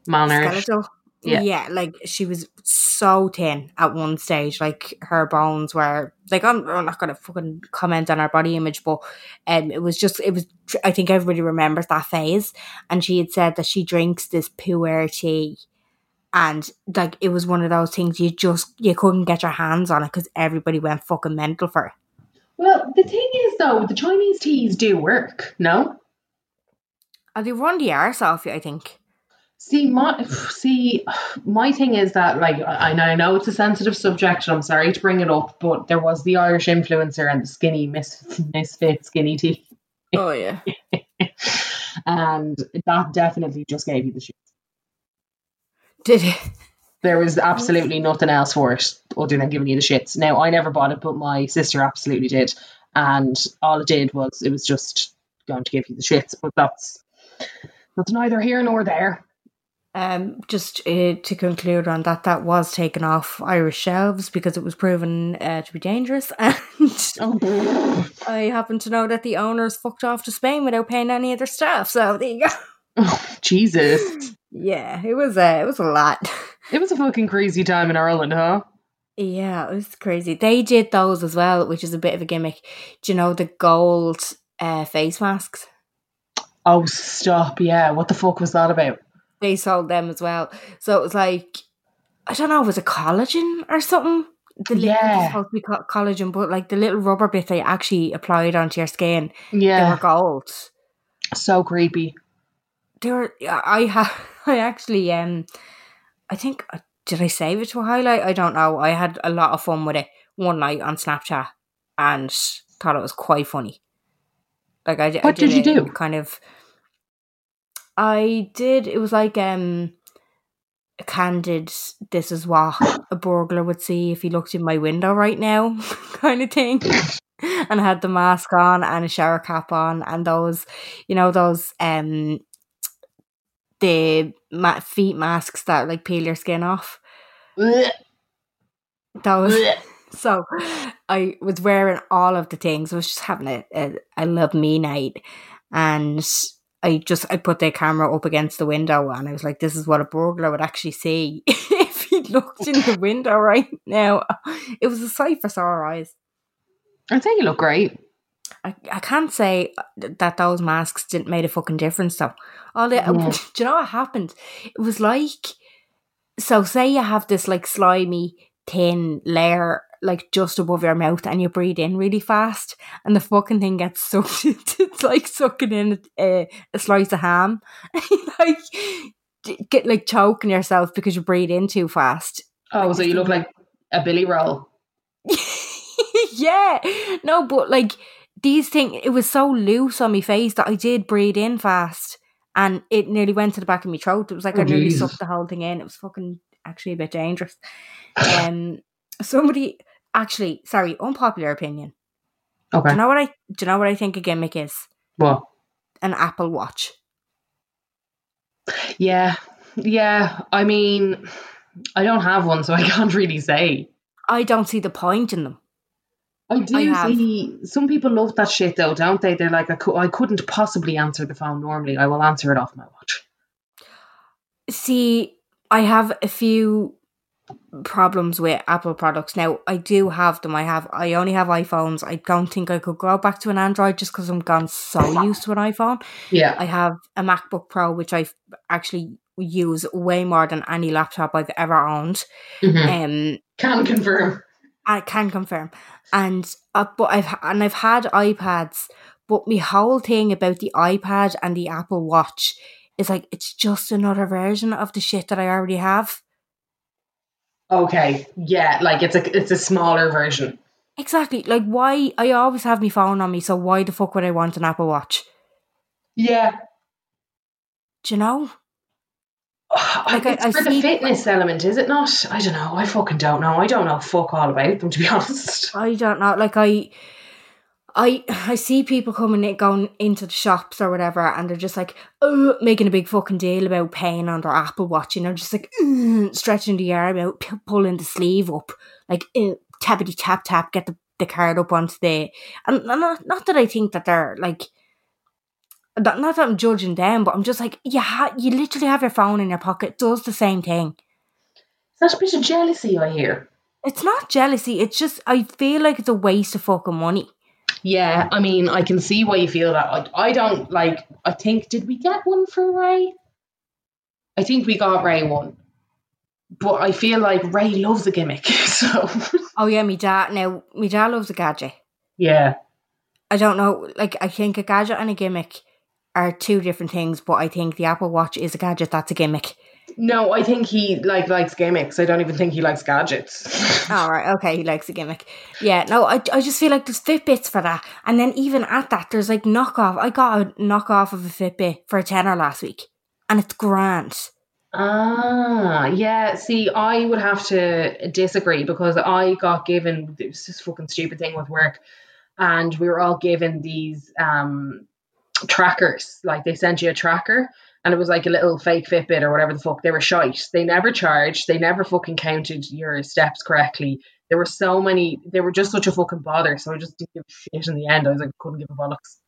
Malnourished. skeletal. Yeah. Yeah. like she was so thin at one stage. Like her bones were like I'm, I'm not gonna fucking comment on her body image, but um, it was just it was. I think everybody remembers that phase, and she had said that she drinks this puer tea, and like it was one of those things you just you couldn't get your hands on it because everybody went fucking mental for it. Well, the thing is though, the Chinese teas do work, no? Oh, they run the arse off you, I think. See, my see, my thing is that like I I know it's a sensitive subject, and I'm sorry to bring it up, but there was the Irish influencer and the skinny mis- misfit skinny tea, Oh yeah. and that definitely just gave you the shit. Did it? There was absolutely nothing else for it other than giving you the shits. Now I never bought it, but my sister absolutely did, and all it did was it was just going to give you the shits. But that's that's neither here nor there. Um, just uh, to conclude on that, that was taken off Irish shelves because it was proven uh, to be dangerous, and Oh, I happen to know that the owners fucked off to Spain without paying any of their staff. So there you go. oh Jesus! Yeah, it was a it was a lot. It was a fucking crazy time in Ireland, huh? Yeah, it was crazy. They did those as well, which is a bit of a gimmick. Do you know the gold uh, face masks? Oh, stop! Yeah, what the fuck was that about? They sold them as well. So it was like I don't know, was a collagen or something? The Yeah. was supposed to be collagen, but like the little rubber bit they actually applied onto your skin, yeah. they were gold. so creepy. They were. I have. I actually. Um. I think. uh, Did I save it to a highlight? I don't know. I had a lot of fun with it one night on Snapchat, and thought it was quite funny. Like I, di- I What did you do? Kind of. I did. It was like um. A candid. This is what a burglar would see if he looked in my window right now, kind of thing. and I had the mask on and a shower cap on and those, you know, those um the ma- feet masks that like peel your skin off. Those. ugh. So I was wearing all of the things. I was just having a, a I love me night, and I just I put the camera up against the window, and I was like, "This is what a burglar would actually see if he looked in the window right now." It was a sight for sore eyes. I think you look great. I, I can't say that those masks didn't make a fucking difference though. All the, Yeah. do you know what happened? It was like so say you have this like slimy thin layer like just above your mouth and you breathe in really fast and the fucking thing gets sucked it's like sucking in a, a slice of ham like get like choking yourself because you breathe in too fast Oh, so you look like a billy roll. yeah no but like these things it was so loose on my face that i did breathe in fast and it nearly went to the back of my throat it was like Oh, i nearly Jesus. sucked the whole thing in it was fucking actually a bit dangerous um somebody actually sorry unpopular opinion Okay. do you know what i do you know what i think a gimmick is What? an apple watch Yeah. Yeah. I mean, I don't have one, so I can't really say. i don't see the point in them I do I see some people love that shit though, don't they? They're like, I, cou- I couldn't possibly answer the phone normally. I will answer it off my watch. See, I have a few problems with Apple products. Now, I do have them. I have I only have iPhones. I don't think I could go back to an Android just because I'm gone so used to an iPhone. Yeah. I have a MacBook Pro which I actually use way more than any laptop I've ever owned. Mhm. Um Can confirm. I can confirm. And uh, but I've and I've had iPads, but my whole thing about the iPad and the Apple Watch is like it's just another version of the shit that I already have. Okay. Yeah, like it's a it's a smaller version. Exactly. Like why I always have my phone on me, so why the fuck would I want an Apple Watch? Yeah. Do you know? Like I- it's I for the fitness element, is it not? I don't know. I fucking don't know. I don't know fuck all about them to be honest. I don't know. Like I I I see people coming in, going into the shops or whatever, and they're just like, oh, making a big fucking deal about paying on their Apple Watch, and know, just like "Ugh," stretching the arm out, p- pulling the sleeve up, like tappity tap tap, get the, the card up onto the. And not, not that I think that they're like. Not, that I'm judging them, but I'm just like, you ha- you literally have your phone in your pocket, it does the same thing. That's a bit of jealousy I hear. It's not jealousy, it's just, I feel like it's a waste of fucking money. Yeah, I mean, I can see why you feel that. I, I don't like. I think did we get one for Ray? I think we got Ray one, but I feel like Ray loves a gimmick. So Oh yeah, me dad. Now, me dad loves a gadget. yeah, I don't know. Like, I think a gadget and a gimmick are two different things. But I think the Apple Watch is a gadget. That's a gimmick. no, I think he like likes gimmicks. I don't even think he likes gadgets. All right. Okay, he likes a gimmick. Yeah. No, I, I just feel like there's Fitbits for that, and then even at that, there's like knockoff. I got a knockoff of a Fitbit for a tenner last week, and it's grand. Ah, yeah. See, I would have to disagree because I got given this fucking stupid thing with work, and we were all given these um trackers. Like they sent you a tracker, and it was like a little fake Fitbit or whatever the fuck. They were shite. They never charged. They never fucking counted your steps correctly. There were so many. They were just such a fucking bother. So I just didn't give a shit in the end. I was like, couldn't give a bollocks.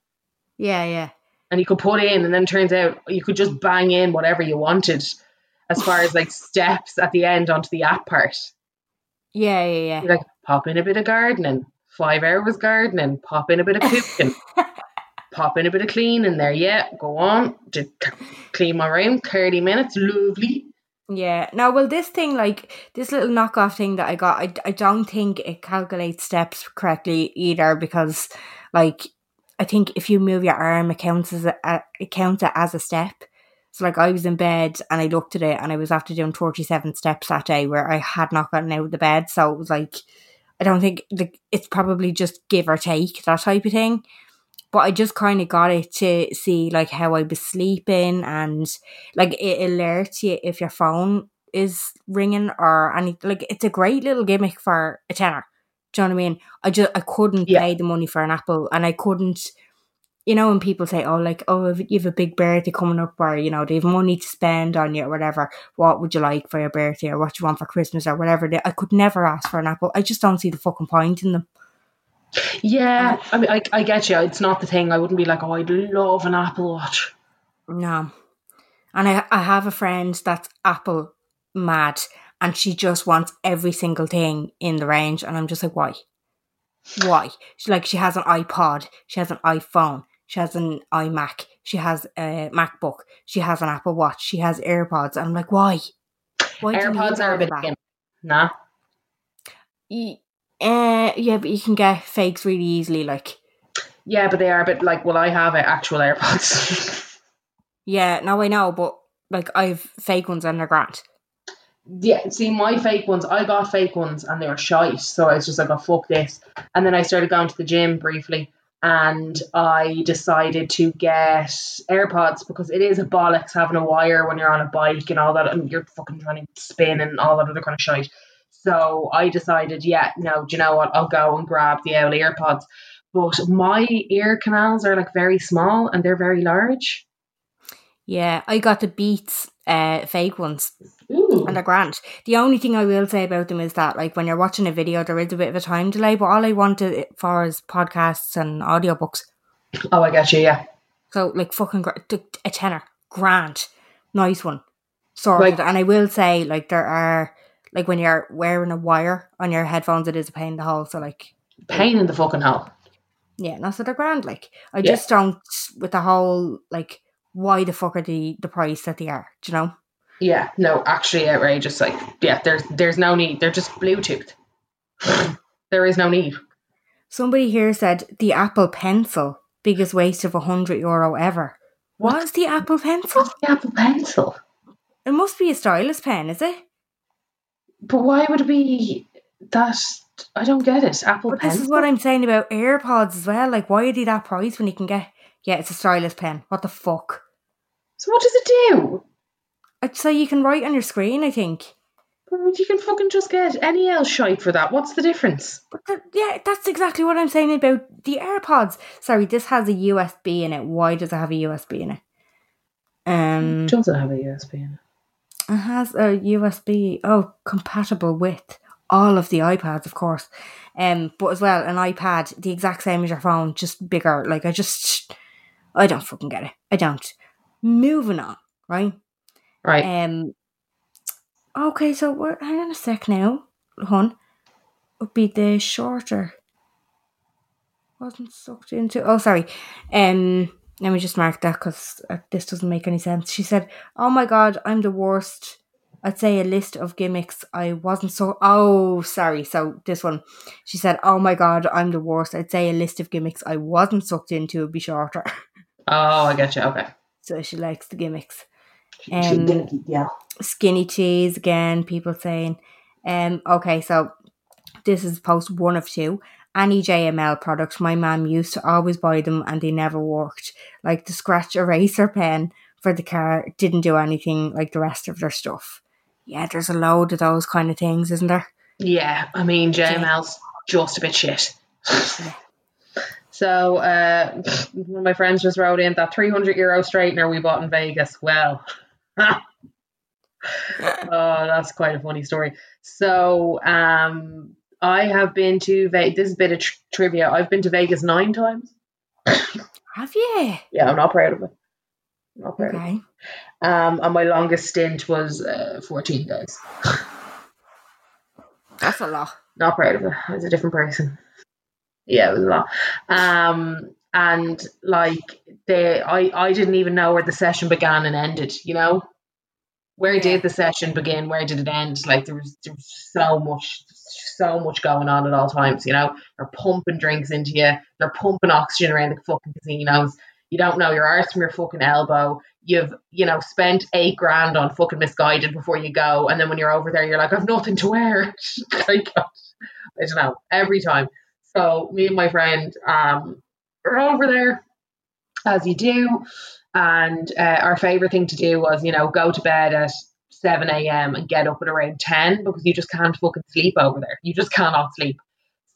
Yeah, yeah. And you could put in, and then it turns out you could just bang in whatever you wanted, as far as like steps at the end onto the app part. Yeah, yeah, yeah. You like pop in a bit of gardening, five hours gardening, pop in a bit of cooking, pop in a bit of cleaning there. Yeah, go on, just clean my room, thirty minutes, lovely. Yeah. Now, well, this thing, like this little knockoff thing that I got, I, I don't think it calculates steps correctly either because, like, I think if you move your arm, it counts as a, it counts it as a step. So, like, I was in bed and I looked at it and I was after doing forty seven steps that day where I had not gotten out of the bed. So it was like, I don't think like it's probably just give or take that type of thing. But I just kind of got it to see like how I was sleeping and like it alerts you if your phone is ringing or any like it's a great little gimmick for a tenner. Do you know what I mean? I just I couldn't Yeah. pay the money for an Apple and I couldn't you know when people say, Oh like, oh you have a big birthday coming up or, you know, they have money to spend on you or whatever, what would you like for your birthday or what you want for Christmas or whatever I could never ask for an Apple. I just don't see the fucking point in them. Yeah, um, I mean, I, I get you. It's not the thing. I wouldn't be like, oh, I'd love an Apple Watch. No. And I, I have a friend that's Apple mad and she just wants every single thing in the range. And I'm just like, why? Why? She, like she has an iPod, she has an iPhone, she has an iMac, she has a MacBook, she has an Apple Watch, she has AirPods. And I'm like, why? Why do you need AirPods are a bit of that? gimp. Nah. Uh, yeah, but you can get fakes really easily. Like, Yeah, but they are a bit like, well, I have actual AirPods. yeah, no, I know, but like I've fake ones and they're grand. yeah, see, my fake ones, I got fake ones and they were shite. So I was just like, oh, fuck this. And then I started going to the gym briefly and I decided to get AirPods because it is a bollocks having a wire when you're on a bike and all that and you're fucking trying to spin and all that other kind of shite. So I decided, yeah, no, do you know what? I'll go and grab the owl AirPods. But my ear canals are like very small and they're very large. Yeah, I got the Beats uh fake ones Ooh. and they're grand. The only thing I will say about them is that like when you're watching a video, there is a bit of a time delay. But all I wanted it for is podcasts and audiobooks. Oh, I get you, yeah. So like fucking gra- a tenner, grand, nice one, sorted. Like- and I will say like there are like when you're wearing a wire on your headphones, it is a pain in the hole. So like Pain in the fucking hole. yeah, no, so they're grand. Like I Yeah. just don't with the whole like why the fuck are the the price that they are? Do you know? Yeah, no, actually outrageous. Like, yeah, there's there's no need. They're just Bluetooth. there is no need. Somebody here said the Apple Pencil biggest waste of a hundred euro ever. What is the Apple Pencil? The Apple Pencil. It must be a stylus pen, is it? But why would we? that? I don't get it. Apple But Pencil. this is what I'm saying about AirPods as well. Like, why are they that price when you can get? Yeah, it's a stylus pen. What the fuck? so what does it do? I'd say you can write on your screen. I think. You can fucking just get any else shite for that. What's the difference? But that, yeah, that's exactly what I'm saying about the AirPods. Sorry, this has a USB in it. Why does it have a USB in it? Um, doesn't have a USB in it. It has a USB. Oh, compatible with all of the iPads, of course. Um, but as well, an iPad, the exact same as your phone, just bigger. Like I just, I don't fucking get it. I don't. Moving on, right? Right. Um. Okay, so what? Hang on a sec now, hon. Would be the shorter. Wasn't sucked into. Oh, sorry. Um. Let me just mark that because uh, this doesn't make any sense. She said, "Oh my god, I'm the worst." I'd say a list of gimmicks. I wasn't so. Oh, sorry. So this one, she said, "Oh my god, I'm the worst." I'd say a list of gimmicks I wasn't sucked into would be shorter. oh, I get you. Okay. so she likes the gimmicks. She Um, didn't- yeah. skinny cheese again people saying um okay so this is post one of two any jml products my mum used to always buy them and they never worked like the scratch eraser pen for the car didn't do anything like the rest of their stuff yeah there's a load of those kind of things isn't there Yeah, I mean JML's just a bit shit. so uh, one of my friends just wrote in that 300 euro straightener we bought in Vegas. Well, oh, that's quite a funny story. So um, I have been to Vegas. This is a bit of tr- trivia. I've been to Vegas nine times. have you Yeah, I'm not proud of it. I'm not proud of it. okay Um, and my longest stint was uh, 14 days. that's a lot not proud of it. I was a different person. Yeah, it was a lot. Um, and like they, I, I didn't even know where the session began and ended. You know, where Yeah. did the session begin? Where did it end? Like there was, there was so much, so much going on at all times. You know, they're pumping drinks into you. They're pumping oxygen around the fucking casinos. You don't know your arse from your fucking elbow. You've, you know, spent eight grand on fucking Missguided before you go, and then when you're over there, you're like, I've nothing to wear. like, I don't know, every time. So me and my friend um were over there as you do, and uh, our favorite thing to do was, you know, go to bed at 7 a.m. and get up at around 10 because you just can't fucking sleep over there. You just cannot sleep.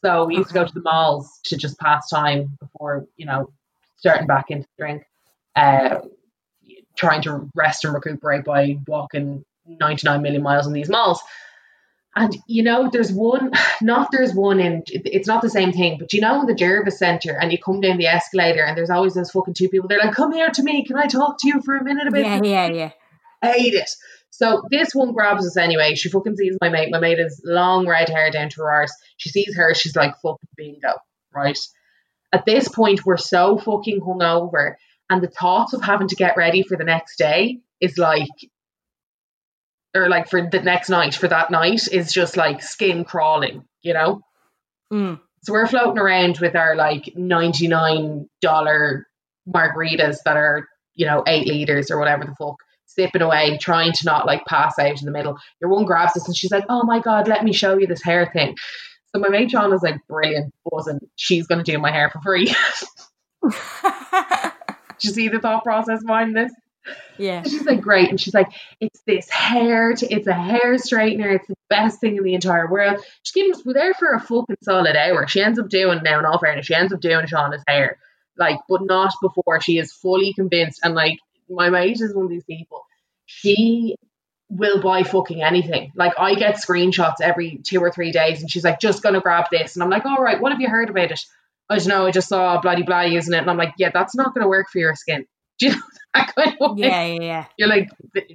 So we used to go to the malls to just pass time before, you know, starting back into drink. Uh, trying to rest and recuperate by walking 99 million miles in these malls. And you know, there's one, not there's one in, it's not the same thing, but you know, in the Jervis Centre, and you come down the escalator, and there's always those fucking two people. They're like, "Come here to me, can I talk to you for a minute?" About yeah this?" yeah yeah hate it. So this one grabs us anyway. She fucking sees my mate. My mate has long red hair down to her arse. She sees her. She's like, fucking bingo, right? At this point, we're so fucking hungover, and the thoughts of having to get ready for the next day is like, or like for the next night, for that night, is just like skin crawling, you know? Mm. So we're floating around with our like $99 margaritas that are, you know, eight liters or whatever the fuck, sipping away, trying to not like pass out in the middle. Your one grabs us and she's like, oh my God, let me show you this hair thing. So my mate John was like, brilliant, buzzing. She's going to do my hair for free. Did you see the thought process behind this? Yeah. And she's like, great. And she's like, it's this hair, t- it's a hair straightener. It's the best thing in the entire world. She keeping us, we're there for a fucking solid hour. She ends up doing, now in all fairness, she ends up doing Shauna's hair. Like, but not before she is fully convinced. And like, my mate is one of these people. She will buy fucking anything. Like, I get screenshots every two or three days, and she's like, just gonna grab this. And I'm like, all right, what have you heard about it? I don't know, I just saw bloody blah using it. And I'm like, yeah, that's not gonna work for your skin. Do you know that kind of way? Yeah, yeah, yeah. You're like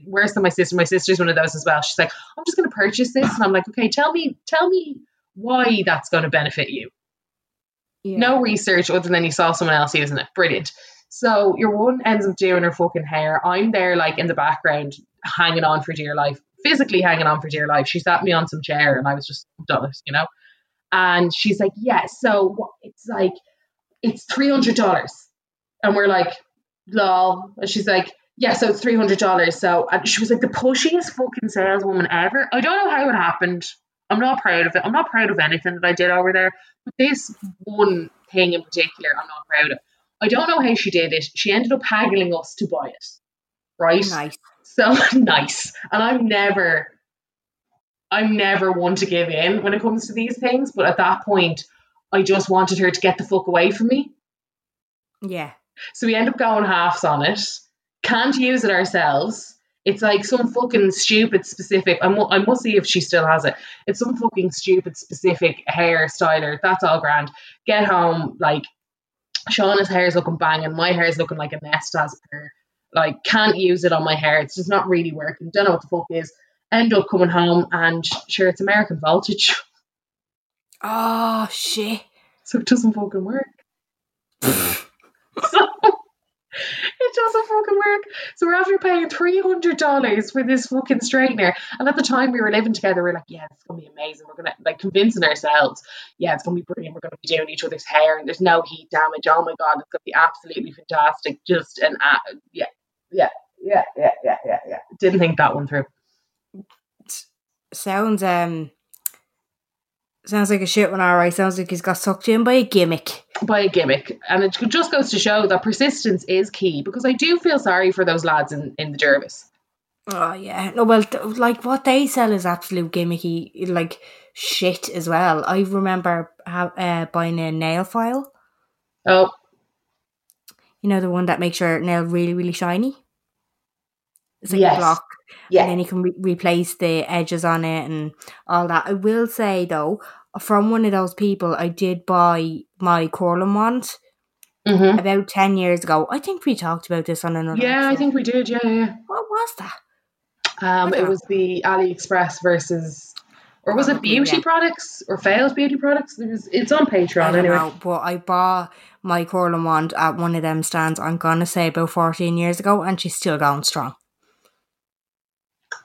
worse than my sister. My sister's one of those as well. She's like, I'm just going to purchase this, and I'm like, okay, tell me, tell me why that's going to benefit you. yeah. No research other than you saw someone else using it. Brilliant. So your one ends up doing her fucking hair. I'm there like in the background, hanging on for dear life, physically hanging on for dear life. She sat me on some chair, and I was just done you know. And she's like, yeah. So it's like, it's three hundred dollars, and we're like, lol. And she's like, yeah, so it's three hundred dollars. So and she was like the pushiest fucking saleswoman ever. I don't know how it happened. I'm not proud of it. I'm not proud of anything that I did over there. But this one thing in particular, I'm not proud of. I don't know how she did it. She ended up haggling us to buy it. Right? Nice. So nice. And I'm never I'm never one to give in when it comes to these things, but at that point I just wanted her to get the fuck away from me. Yeah. So we end up going halves on it. Can't use it ourselves. It's like some fucking stupid specific. I, mu- I must see if she still has it. It's some fucking stupid specific hair styler. That's all grand. Get home, like Shauna's hair is looking banging. My hair is looking like a nest as per. Like can't use it on my hair. It's just not really working. Don't know what the fuck is. End up coming home and sure it's American voltage, Oh shit. so it doesn't fucking work. So it doesn't fucking work. So we're after paying three hundred dollars for this fucking straightener. And at the time we were living together, we are like, yeah, it's gonna be amazing. We're gonna like convincing ourselves, yeah, it's gonna be brilliant. We're gonna be doing each other's hair, and there's no heat damage. Oh my god, it's gonna be absolutely fantastic. Just an uh, yeah, yeah, yeah, yeah, yeah, yeah, yeah. Didn't think that one through. Sounds um sounds like a shit one alright. Sounds like he's got sucked in by a gimmick. By a gimmick. And it just goes to show that persistence is key because I do feel sorry for those lads in, in the Jervis. Oh yeah. No, well, like what they sell is absolute gimmicky, like shit as well. I remember ha- uh, buying a nail file. Oh, You know the one that makes your nail really, really shiny. It's like Yes. a block, yeah. and then you can re- replace the edges on it and all that. I will say though, from one of those people, I did buy my curling wand hmm about ten years ago. I think we talked about this on another. Yeah, I think we did. Yeah, yeah. What was that? Um, it don't was the AliExpress versus, or was it beauty yeah. products or failed beauty products? There was, it's on I Patreon don't anyway. know, but I bought my curling wand at one of them stands. I'm gonna say about fourteen years ago, and she's still going strong.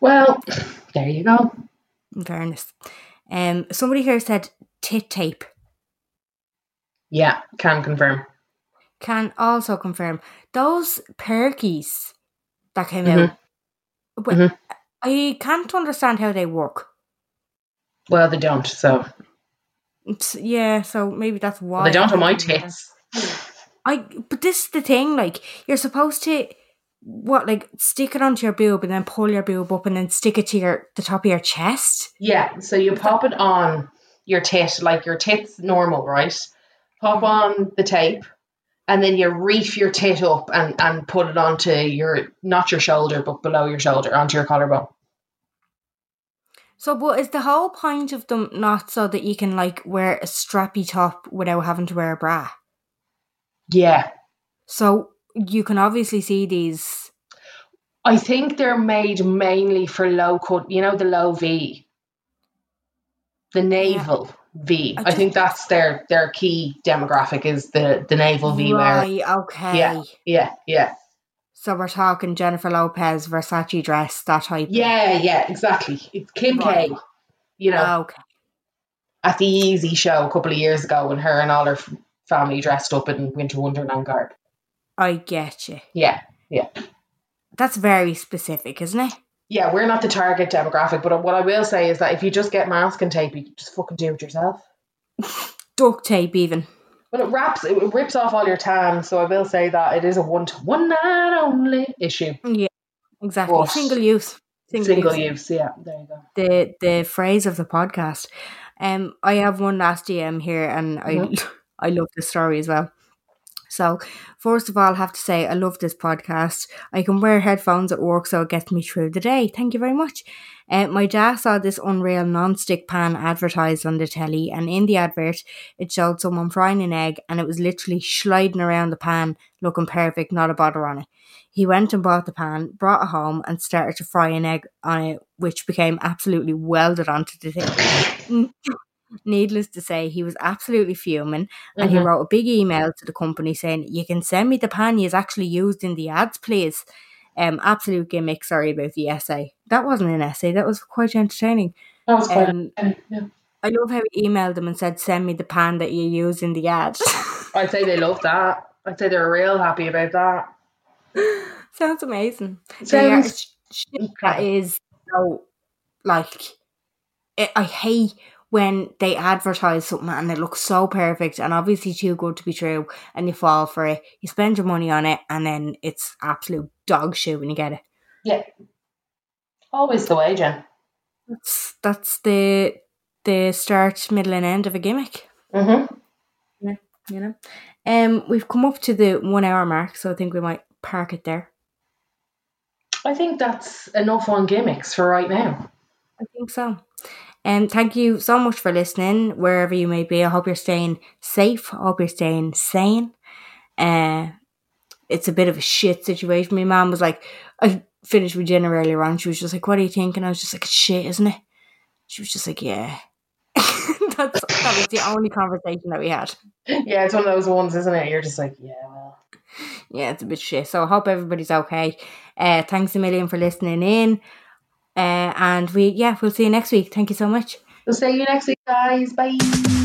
Well, there you go. In fairness, um, somebody here said tit tape. Yeah, can confirm. Can also confirm those perkies that came Mhm. out. Well, Mhm. I can't understand how they work. Well, they don't. So It's, yeah, so maybe that's why well, they don't on my tits. I but this is the thing, like you're supposed to what like stick it onto your boob and then pull your boob up and then stick it to your the top of your chest. Yeah, so you pop it on your tit, like your tit's normal, right? Pop mm-hmm. on the tape, and then you reef your tit up and, and put it onto your, not your shoulder, but below your shoulder, onto your collarbone. So but is the whole point of them not so that you can like wear a strappy top without having to wear a bra? Yeah. So you can obviously see these I think they're made mainly for low cut. You know the low V, the naval V. I I just- think that's their their key demographic is the the naval V wearer. Right, okay. Yeah, yeah, yeah, So we're talking Jennifer Lopez, Versace dress, that type. yeah, yeah. Exactly. It's Kim Right. K. You know, Okay. at the Easy Show a couple of years ago, when her and all her family dressed up in Winter Wonderland garb. I get you. Yeah, yeah. That's very specific, isn't it? Yeah, we're not the target demographic, but what I will say is that if you just get masking tape, you just fucking do it yourself. Duct tape, even. Well, it wraps, it rips off all your tan, so I will say that it is a one to one night only issue. Yeah, exactly. But- Single use. Single, use. yeah. There you go. The the phrase of the podcast. Um, I have one last DM here, and I I love this story as well. So, first of all, I have to say I love this podcast. I can wear headphones at work, so it gets me through the day. Thank you very much. Uh, my dad saw this unreal non-stick pan advertised on the telly, and in the advert, it showed someone frying an egg, and it was literally sliding around the pan, looking perfect, not a bother on it. He went and bought the pan, brought it home, and started to fry an egg on it, which became absolutely welded onto the thing. Needless to say, he was absolutely fuming, and he Mhm. wrote a big email to the company saying, "You can send me the pan you actually used in the ads, please." Um, absolute gimmick. Sorry about the essay. That wasn't an essay. That was quite entertaining. That was quite. Um, yeah. I love how he emailed them and said, "Send me the pan that you used in the ads. I'd say they love that. I'd say they're real happy about that. Sounds amazing. Sounds They are sh- shit that is so like it, I hate when they advertise something and it looks so perfect and obviously too good to be true and you fall for it. You spend your money on it and then it's absolute dog shit when you get it. Yeah. Always the way, Jen. That's that's the the start, middle, and end of a gimmick. Mm-hmm. Yeah, you know. Um, we've come up to the one hour mark, so I think we might park it there. I think that's enough on gimmicks for right now. I think so. And thank you so much for listening, wherever you may be. I hope you're staying safe. I hope you're staying sane. Uh, it's a bit of a shit situation. My mom was like, I finished with dinner earlier on. She was just like, What do you think? And I was just like, It's shit, isn't it? She was just like, Yeah. That's, that was the only conversation that we had. Yeah, it's one of those ones, isn't it? You're just like, yeah, well. Yeah, it's a bit shit. So I hope everybody's okay. Uh, thanks a million for listening in. Uh, and we, yeah, we'll see you next week. Thank you so much. We'll see you next week, guys. Bye.